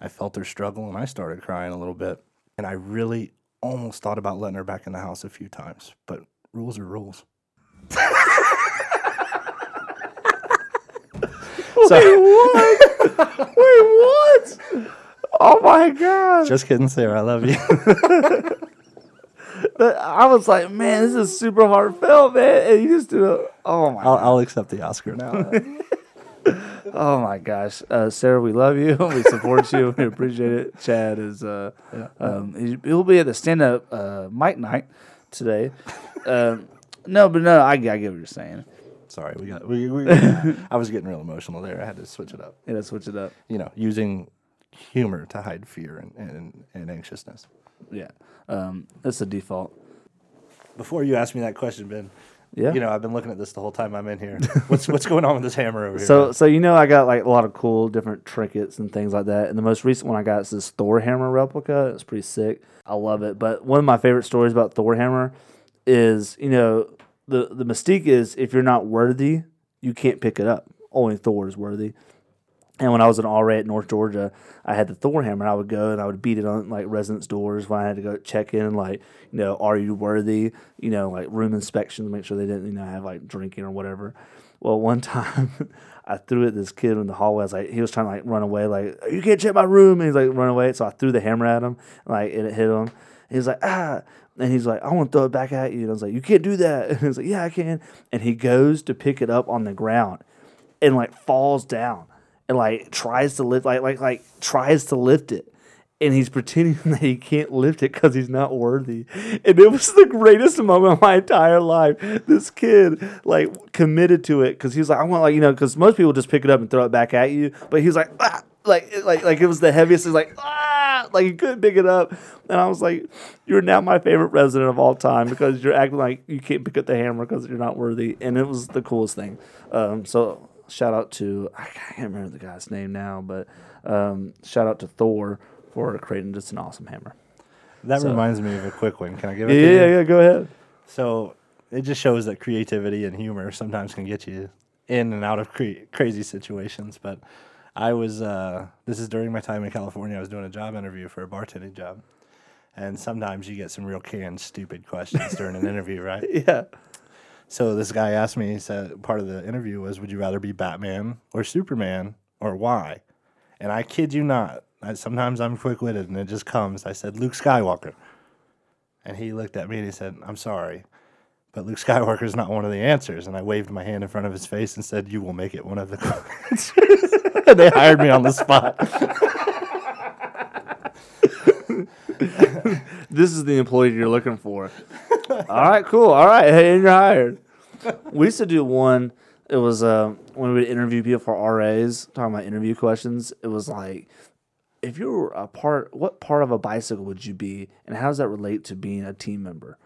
C: I felt her struggle, and I started crying a little bit. And I really almost thought about letting her back in the house a few times, but rules are rules. so,
A: Wait, what? Wait, what? Oh my god!
C: just kidding, Sarah. I love you.
A: But I was like, man, this is super heartfelt, man. And you just do a, oh my,
C: I'll, I'll accept the Oscar now.
A: Oh my gosh, uh, Sarah, we love you. We support you. We appreciate it. Chad is, uh, um, he- he'll be at the stand up uh, mic night today. Um, no, but no, I, I get what you're saying.
C: Sorry, we got. We, we, I was getting real emotional there. I had to switch it up.
A: Yeah, switch it up.
C: You know, using humor to hide fear and, and, and anxiousness.
A: Yeah, um, that's the default.
C: Before you ask me that question, Ben,
A: Yeah.
C: you know I've been looking at this the whole time I'm in here. What's what's going on with this hammer over here?
A: So, so you know, I got like a lot of cool different trinkets and things like that. And the most recent one I got is this Thor hammer replica. It's pretty sick. I love it. But one of my favorite stories about Thor hammer is, you know, the the mystique is if you're not worthy, you can't pick it up. Only Thor is worthy. And when I was an RA at North Georgia, I had the Thor hammer. I would go and I would beat it on like residence doors when I had to go check in, like, you know, are you worthy? You know, like room inspection to make sure they didn't, you know, have like drinking or whatever. Well, one time I threw it at this kid in the hallway. I was like, he was trying to like run away, like, you can't check my room. And he's like, run away. So I threw the hammer at him, like, and it hit him. And he's like, ah. And he's like, I want to throw it back at you. And I was like, you can't do that. And he's like, yeah, I can. And he goes to pick it up on the ground and like falls down and like tries to lift like like like tries to lift it. And he's pretending that he can't lift it because he's not worthy. And it was the greatest moment of my entire life. This kid like committed to it because he was like i want like you know because most people just pick it up and throw it back at you. But he was like ah! like like like it was the heaviest. He's like ah like he couldn't pick it up. And i was like you're now my favorite resident of all time because you're acting like you can't pick up the hammer because you're not worthy. And it was the coolest thing. Um so shout out to I can't remember the guy's name now, but um, shout out to Thor for creating just an awesome hammer.
C: that
A: so-
C: reminds me of a quick one. Can I give
A: Yeah,
C: it you?
A: yeah, yeah. Go ahead.
C: So it just shows that creativity and humor sometimes can get you in and out of cre- crazy situations. But I was, uh, this is during my time in California, I was doing a job interview for a bartending job. And sometimes you get some real canned, stupid questions during an interview, right?
A: Yeah.
C: So this guy asked me, he said, part of the interview was, would you rather be Batman or Superman or why? And I kid you not, I, sometimes I'm quick witted and it just comes. I said, Luke Skywalker. And he looked at me and he said, I'm sorry, but Luke Skywalker is not one of the answers. And I waved my hand in front of his face and said, You will make it one of the answers. and they hired me on the spot.
A: This is the employee you're looking for. All right, cool. All right, hey, you're hired. We used to do one. It was uh, when we would interview people for RAs, talking about interview questions. It was like, if you were a part, what part of a bicycle would you be, and how does that relate to being a team member?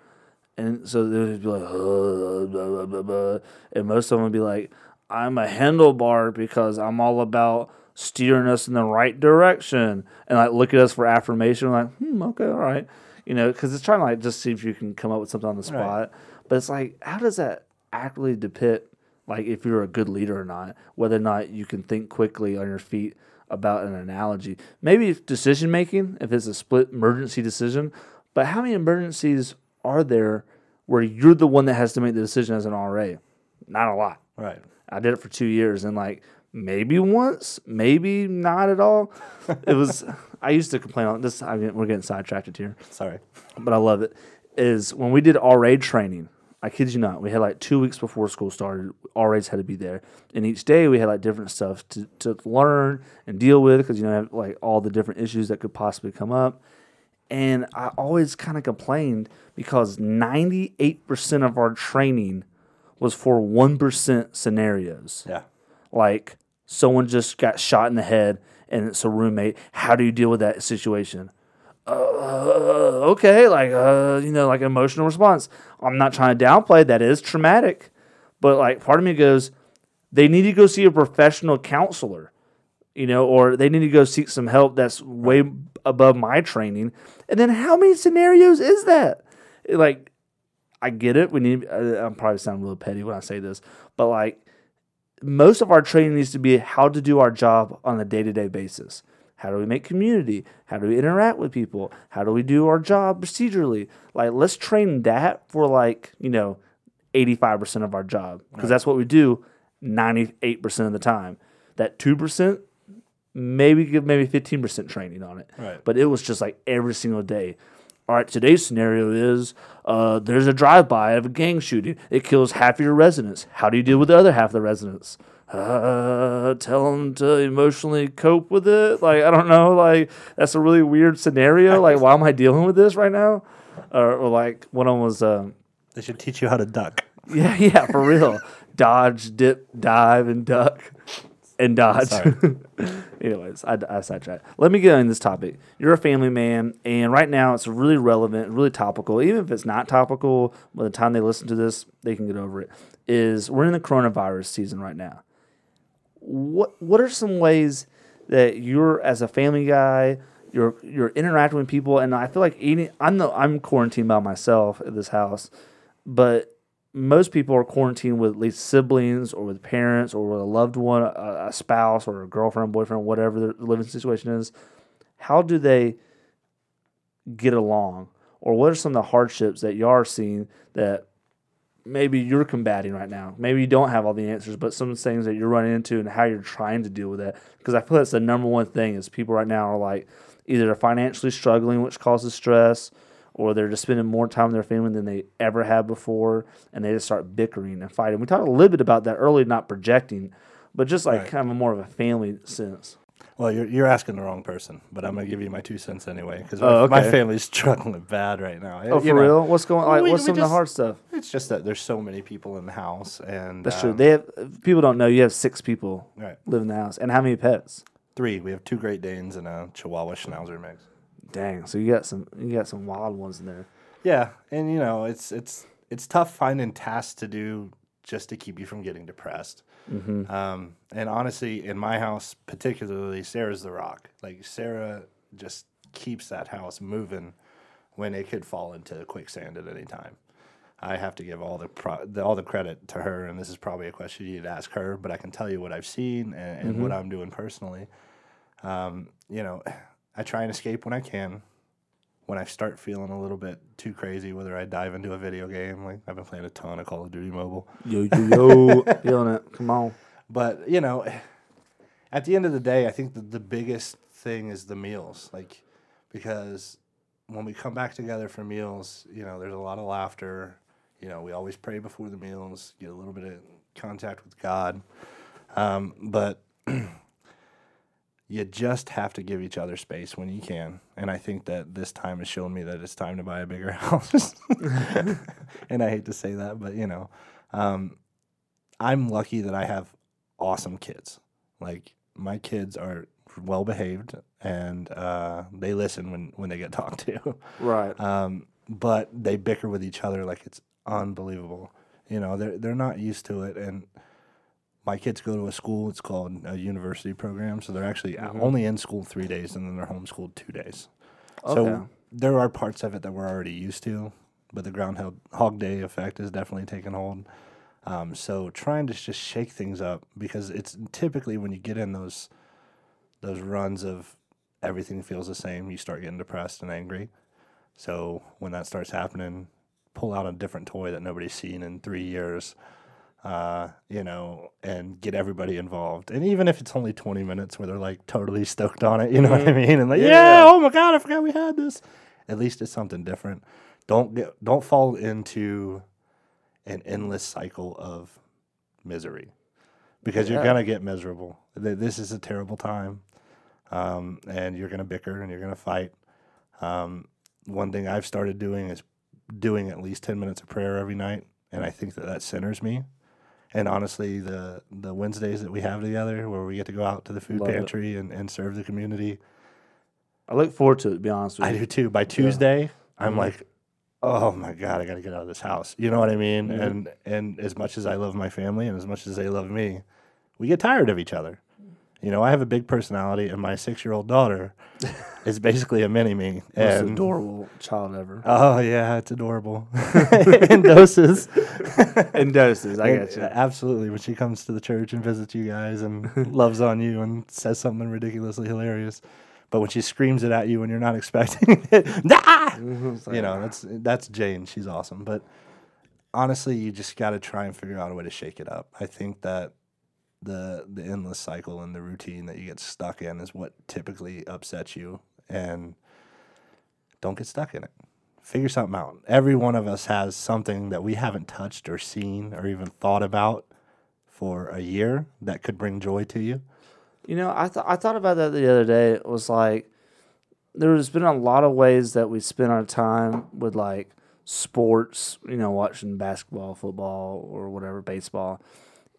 A: And so they would be like, "Uh, blah, blah, blah," and most of them would be like, I'm a handlebar because I'm all about steering us in the right direction, and like look at us for affirmation. like, hmm, okay, all right, you know, because it's trying to like just see if you can come up with something on the spot. But it's like, how does that accurately depict like if you're a good leader or not, whether or not you can think quickly on your feet about an analogy. Maybe decision making, if it's a split emergency decision, but how many emergencies are there where you're the one that has to make the decision as an RA? Not a lot.
C: Right.
A: I did it for two years and like maybe once, maybe not at all. it was. I used to complain on this. I mean, we're getting sidetracked here
C: Sorry.
A: but I love it, is when we did RA training. I kid you not, we had like two weeks before school started. RAs had to be there, and each day we had like different stuff to, to learn and deal with because you know have, like all the different issues that could possibly come up. And I always kind of complained because 98% of our training was for 1% scenarios.
C: Yeah.
A: Like someone just got shot in the head and it's a roommate. How do you deal with that situation? Uh, okay, like uh, you know, like emotional response. I'm not trying to downplay that is traumatic, but like part of me goes, they need to go see a professional counselor, you know, or they need to go seek some help that's way above my training. And then how many scenarios is that? Like, I get it. We need. Uh, I'm probably sounding a little petty when I say this, but like most of our training needs to be how to do our job on a day to day basis. How do we make community? How do we interact with people? How do we do our job procedurally? Like, let's train that for like, you know, 85% of our job because that's what we do 98% of the time. That 2%, maybe give maybe 15% training on it.
C: Right.
A: But it was just like every single day. All right, today's scenario is uh, there's a drive by of a gang shooting. It kills half of your residents. How do you deal with the other half of the residents? Uh, tell them to emotionally cope with it. Like, I don't know. Like, that's a really weird scenario. Like, why am I dealing with this right now? Or, or like, one of them was, um,
C: They should teach you how to duck.
A: yeah, yeah, for real. Dodge, dip, dive, and duck, and dodge. Anyways, I, I sidetracked. Let me get on this topic. You're a family man, and right now it's really relevant, really topical. Even if it's not topical, by the time they listen to this, they can get over it. Is we're in the coronavirus season right now. What What are some ways that you're as a family guy, you're you're interacting with people, and I feel like eating. I'm the I'm quarantined by myself at this house, but most people are quarantined with at least siblings or with parents or with a loved one, a, a spouse or a girlfriend, boyfriend, whatever their living situation is. How do they get along? Or what are some of the hardships that you are seeing that maybe you're combating right now? Maybe you don't have all the answers, but some things that you're running into and how you're trying to deal with that. Because I feel that's the number one thing is people right now are like either financially struggling, which causes stress, or they're just spending more time with their family than they ever have before, and they just start bickering and fighting. We talked a little bit about that earlier, not projecting, but just like
C: Right.
A: kind of more of a family sense.
C: Well, you're, you're asking the wrong person, but I'm gonna give you my two cents anyway because
A: Oh,
C: my
A: okay.
C: family's struggling bad right now.
A: Oh,
C: You
A: for
C: know,
A: real? What's going? Like,
C: we-
A: what's
C: we
A: some of the hard stuff?
C: It's just that there's so many people in the house, and
A: That's true.
C: um,
A: They have people don't know you have six people
C: right,
A: live in the house, and how many pets?
C: three. We have two Great Danes and a Chihuahua Schnauzer mix.
A: Dang, so you got some you got some wild ones in there.
C: Yeah, and you know it's it's it's tough finding tasks to do just to keep you from getting depressed.
A: Mm-hmm.
C: Um, and honestly, in my house, particularly, Sarah's the rock. Like Sarah just keeps that house moving when it could fall into quicksand at any time. I have to give all the, pro- the all the credit to her, and this is probably a question you need to ask her. But I can tell you what I've seen and, and what I'm doing personally. Um, you know, I try and escape when I can. When I start feeling a little bit too crazy, whether I dive into a video game, like I've been playing a ton of Call of Duty Mobile,
A: Yo yo yo, feeling it. Come on.
C: but you know, at the end of the day, I think the, the biggest thing is the meals. Like, because when we come back together for meals, you know, there's a lot of laughter. You know, we always pray before the meals, get a little bit of contact with God. Um, but you just have to give each other space when you can. And I think that this time has shown me that it's time to buy a bigger house. and I hate to say that, but you know, um, I'm lucky that I have awesome kids. Like my kids are well behaved and uh, they listen when, when they get talked to.
A: Right.
C: Um, but they bicker with each other like it's unbelievable. You know, they're they're not used to it, and my kids go to a school. It's called a university program, so they're actually only in school three days, and then they're homeschooled two days.
A: Okay.
C: So there are parts of it that we're already used to, but the Groundhog Hog Day effect is definitely taking hold. Um, so trying to just shake things up because it's typically when you get in those those runs of everything feels the same, you start getting depressed and angry. So when that starts happening, pull out a different toy that nobody's seen in three years, uh, you know, and get everybody involved. And even if it's only 20 minutes where they're like totally stoked on it, you know what I mean? And like,
A: Yeah,
C: yeah,
A: yeah.
C: oh my God, I forgot we had this. At least it's something different. Don't get, don't fall into an endless cycle of misery because you're going to get miserable. This is a terrible time. Um, and you're going to bicker and you're going to fight. Um, one thing I've started doing is doing at least 10 minutes of prayer every night. And I think that that centers me. And honestly, the, the Wednesdays that we have together where we get to go out to the food
A: Love it.
C: pantry and, and serve the community,
A: I look forward to it. To be honest with you, I
C: do too. By Tuesday, I'm
A: Mhm.
C: like, oh my God, I got to get out of this house. You know what I mean?
A: Mhm.
C: And, and as much as I love my family and as much as they love me, we get tired of each other. You know, I have a big personality, and my six year old daughter is basically a mini me.
A: Most
C: And
A: adorable child ever.
C: Oh yeah, it's adorable. in doses.
A: In doses, I get you.
C: Absolutely. When she comes to the church and visits you guys and loves on you and says something ridiculously hilarious. But when she screams it at you when you're not expecting it, nah!
A: Mm-hmm, it's like,
C: you know, that's that's Jane. She's awesome. But honestly, you just got to try and figure out a way to shake it up. I think that the the endless cycle and the routine that you get stuck in is what typically upsets you. And don't get stuck in it. Figure something out. Every one of us has something that we haven't touched or seen or even thought about for a year that could bring joy to you.
A: You know, I thought I thought about that the other day. It was like there's been a lot of ways that we spend our time with like sports. You know, watching basketball, football, or whatever, baseball.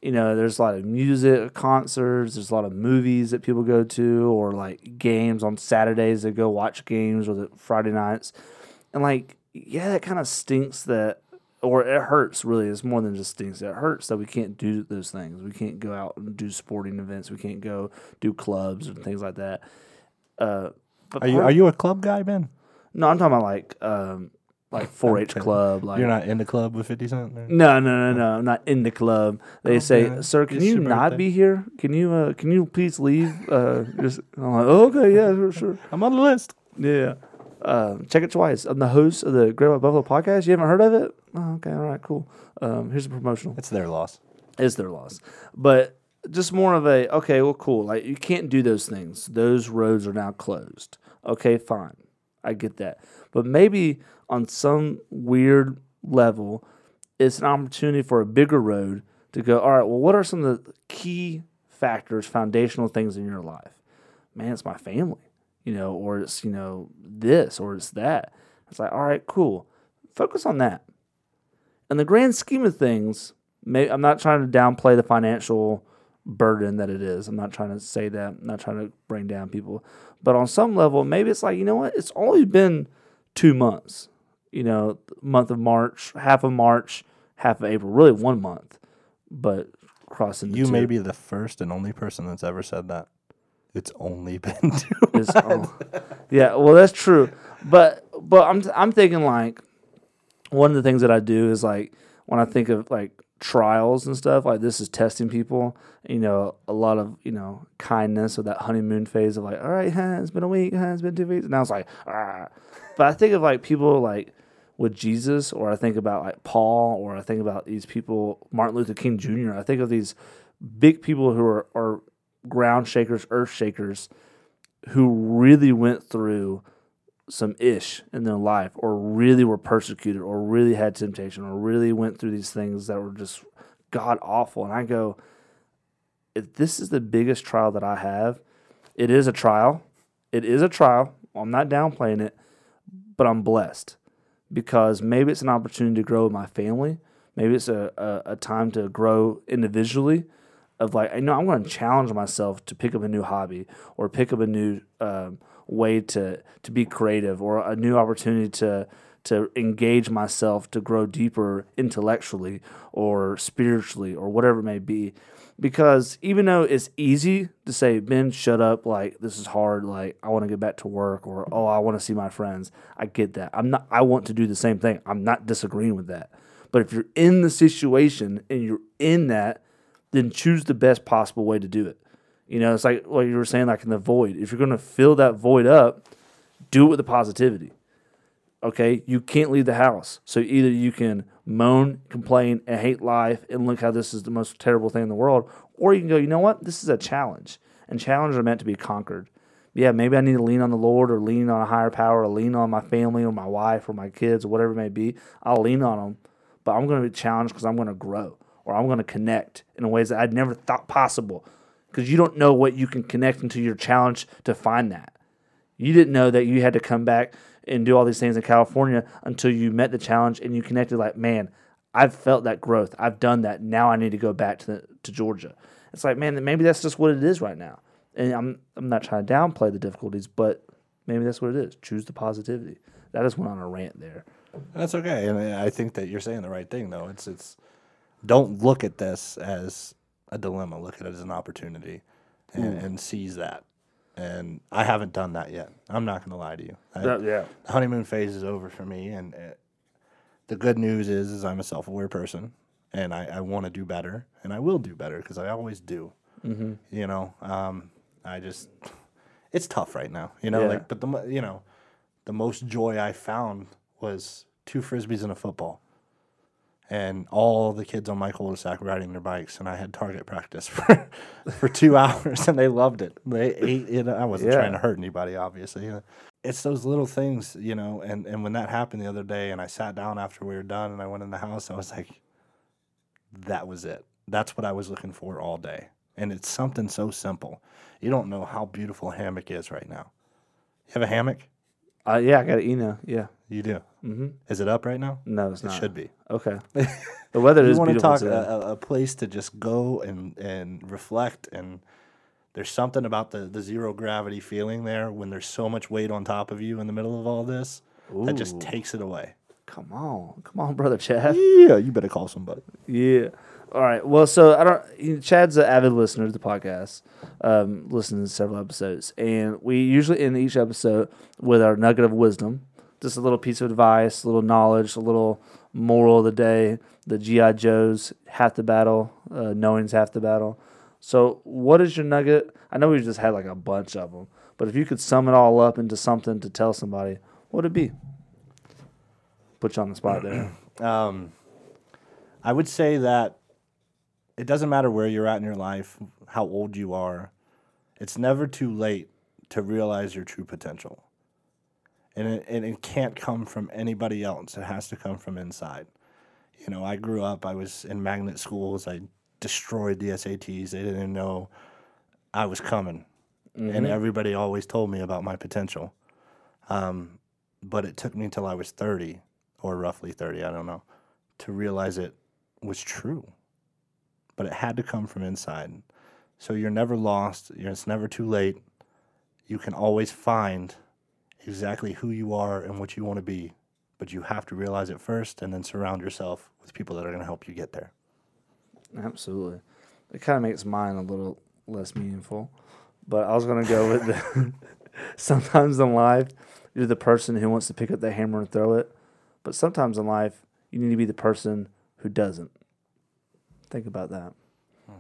A: You know, there's a lot of music concerts. There's a lot of movies that people go to, or like games on Saturdays. They go watch games, or the Friday nights, and like yeah, that kind of stinks that or it hurts really it's more than just stinks it hurts that we can't do those things we can't go out and do sporting events we can't go do clubs and things like that uh but
C: Are you are you a club guy, Ben?
A: no i'm talking about like um like 4-h club like
C: You're not in the club with 50 Cent? or-
A: no, no, no, no. I'm not in the club. They say. "Sir, can you not be here? Can you, uh, can you please leave?" Uh, just, I'm like, oh, "Okay, yeah, sure, sure."
C: I'm on the list.
A: Yeah. Um, check it twice. I'm the host of the Great White Buffalo podcast. You haven't heard of it? Oh, okay, all right, cool. Um, here's a promotional.
C: It's their loss.
A: It's their loss, but just more of a okay, well, cool. Like you can't do those things. Those roads are now closed. Okay, fine, I get that. But maybe on some weird level, it's an opportunity for a bigger road to go. All right, well, what are some of the key factors, foundational things in your life? Man, it's my family you know, or it's, you know, this or it's that. It's like, all right, cool. Focus on that. In the grand scheme of things, may, I'm not trying to downplay the financial burden that it is. I'm not trying to say that. I'm not trying to bring down people. But on some level, maybe it's like, you know what? It's only been two months. You know, month of March, half of March, half of April, really one month. But crossing the
C: You
A: two.
C: may be the first and only person that's ever said that. It's only been two
A: oh, yeah well that's true but but i'm i'm thinking like one of the things that i do is like when i think of like trials and stuff like this is testing people you know a lot of you know kindness or that honeymoon phase of like all right huh, it's been a week huh, it's been two weeks and i was like ah. but i think of like people like with jesus or i think about like paul or i think about these people martin luther king jr i think of these big people who are, are ground shakers earth shakers who really went through some ish in their life or really were persecuted or really had temptation or really went through these things that were just god awful. And i go if this is the biggest trial that i have it is a trial. It is a trial. I'm not downplaying it but i'm blessed because maybe it's an opportunity to grow with my family. Maybe it's a, a, a time to grow individually of like I know I'm going to challenge myself to pick up a new hobby or pick up a new um, way to to be creative or a new opportunity to to engage myself to grow deeper intellectually or spiritually or whatever it may be because even though it's easy to say Ben shut up. Like this is hard. Like I want to get back to work or oh I want to see my friends I get that. I'm not I want to do the same thing. I'm not disagreeing with that. But if you're in the situation and you're in that then choose the best possible way to do it. You know, it's like what you were saying, like in the void. If you're going to fill that void up, do it with the positivity. Okay, you can't leave the house, so either you can moan, complain, and hate life, and look how this is the most terrible thing in the world, or you can go, you know what, this is a challenge, and challenges are meant to be conquered. Yeah, maybe I need to lean on the Lord, or lean on a higher power, or lean on my family, or my wife, or my kids, or whatever it may be. I'll lean on them, but I'm going to be challenged because I'm going to grow or I'm going to connect in ways that I'd never thought possible. Because you don't know what you can connect into your challenge to find that. You didn't know that you had to come back and do all these things in California until you met the challenge and you connected like, man, I've felt that growth. I've done that. Now I need to go back to the, to Georgia. It's like, man, maybe that's just what it is right now. And I'm I'm not trying to downplay the difficulties, but maybe that's what it is. Choose the positivity. That just went on a rant there.
C: That's okay, and I I think that you're saying the right thing though. It's it's don't look at this as a dilemma. Look at it as an opportunity, and, hmm. and seize that. And I haven't done that yet. I'm not going to lie to you. I,
A: yeah.
C: the honeymoon phase is over for me, and uh, the good news is, is I'm a self-aware person, and I, I want to do better, and I will do better because I always do. Mm-hmm. You know, um, I just it's tough right now. You know,
A: Yeah.
C: like but the you know, the most joy I found was two frisbees and a football. And all the kids on my cul-de-sac riding their bikes, and I had target practice for for two hours, and they loved it. They ate it. I wasn't
A: Yeah.
C: trying to hurt anybody, obviously. It's those little things, you know. And and when that happened the other day, and I sat down after we were done, and I went in the house, I was like, that was it. That's what I was looking for all day. And it's something so simple. You don't know how beautiful a hammock is right now. You have a hammock?
A: Uh, yeah, I got an Eno. Yeah.
C: You do. Mm-hmm. Is it up right now?
A: No, it's
C: It
A: not.
C: should be.
A: Okay. The weather is
C: want to
A: beautiful
C: talk
A: today.
C: a, a- place to just go and, and reflect and there's something about the, the zero gravity feeling there when there's so much weight on top of you in the middle of all this that just takes it away.
A: Come on, come on, brother Chad.
C: Yeah, you better call somebody.
A: Yeah. All right. Well, so I don't. you know, Chad's an avid listener to the podcast, um, listening to several episodes, and we usually end each episode with our nugget of wisdom, just a little piece of advice, a little knowledge, a little moral of the day. The GI Joes half the battle, uh, knowing's half the battle. So, what is your nugget? I know we just had like a bunch of them, but if you could sum it all up into something to tell somebody, what would it be? Put you on the spot there.
C: Um, I would say that it doesn't matter where you're at in your life, how old you are, it's never too late to realize your true potential. And it, and it can't come from anybody else, it has to come from inside. You know, I grew up, I was in magnet schools, I destroyed the SATs, they didn't know I was coming. And everybody always told me about my potential. Um, but it took me until I was 30 or roughly 30, I don't know, to realize it was true. But it had to come from inside. So you're never lost, you're, it's never too late. You can always find exactly who you are and what you want to be, but you have to realize it first and then surround yourself with people that are going to help you get there.
A: Absolutely. It kind of makes mine a little less meaningful. But I was going to go with the sometimes in life, you're the person who wants to pick up the hammer and throw it. But sometimes in life, you need to be the person who doesn't. Think about that. Hmm.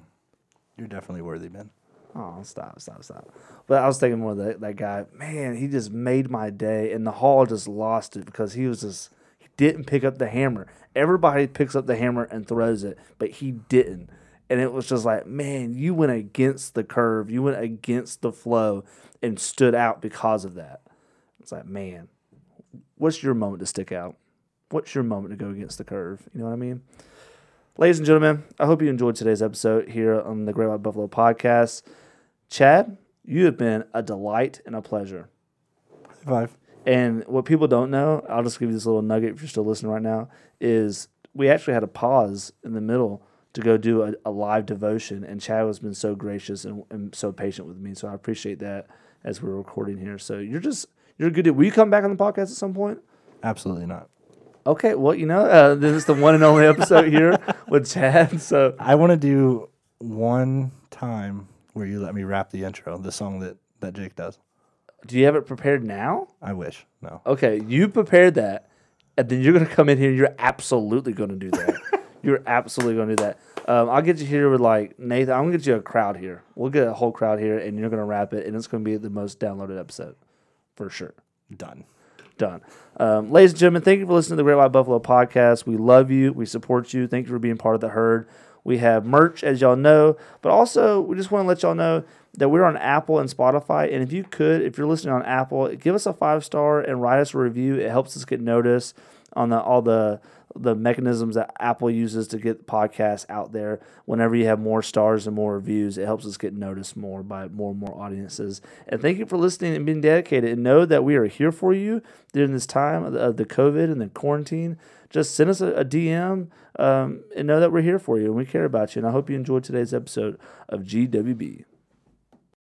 C: You're definitely worthy, Ben.
A: Oh, stop, stop, stop. But I was thinking more of that, that guy, man, he just made my day. And the Hall just lost it because he was just, he didn't pick up the hammer. Everybody picks up the hammer and throws it, but he didn't. And it was just like, man, you went against the curve. You went against the flow and stood out because of that. It's like, man, what's your moment to stick out? What's your moment to go against the curve? You know what I mean? Ladies and gentlemen, I hope you enjoyed today's episode here on the Great White Buffalo Podcast. Chad, you have been a delight and a pleasure.
C: Five.
A: And what people don't know, I'll just give you this little nugget if you're still listening right now, is we actually had a pause in the middle to go do a, a live devotion. And Chad has been so gracious and, and so patient with me. So I appreciate that as we're recording here. So you're just, you're a good. dude. Will you come back on the podcast at some point?
C: Absolutely not.
A: Okay. Well, you know, uh, this is the one and only episode here with Chad. So
C: I want to do one time where you let me rap the intro, the song that, that Jake does.
A: do you have it prepared now?
C: I wish. No.
A: Okay, you prepared that, and then you're gonna come in here. and You're absolutely gonna do that. you're absolutely gonna do that. Um, I'll get you here with like Nathan. I'm gonna get you a crowd here. We'll get a whole crowd here, and you're gonna rap it, and it's gonna be the most downloaded episode for sure.
C: Done.
A: Done. Um, ladies and gentlemen, thank you for listening to the Great White Buffalo podcast. We love you. We support you. Thank you for being part of the herd. We have merch, as y'all know, but also we just want to let y'all know that we're on Apple and Spotify. And if you could, if you're listening on Apple, give us a five star and write us a review. It helps us get noticed on the all the the mechanisms that Apple uses to get podcasts out there. Whenever you have more stars and more reviews, it helps us get noticed more by more and more audiences. And thank you for listening and being dedicated. And know that we are here for you during this time of the, COVID and the quarantine. Just send us a, a DM um, and know that we're here for you and we care about you. And I hope you enjoyed today's episode of GWB.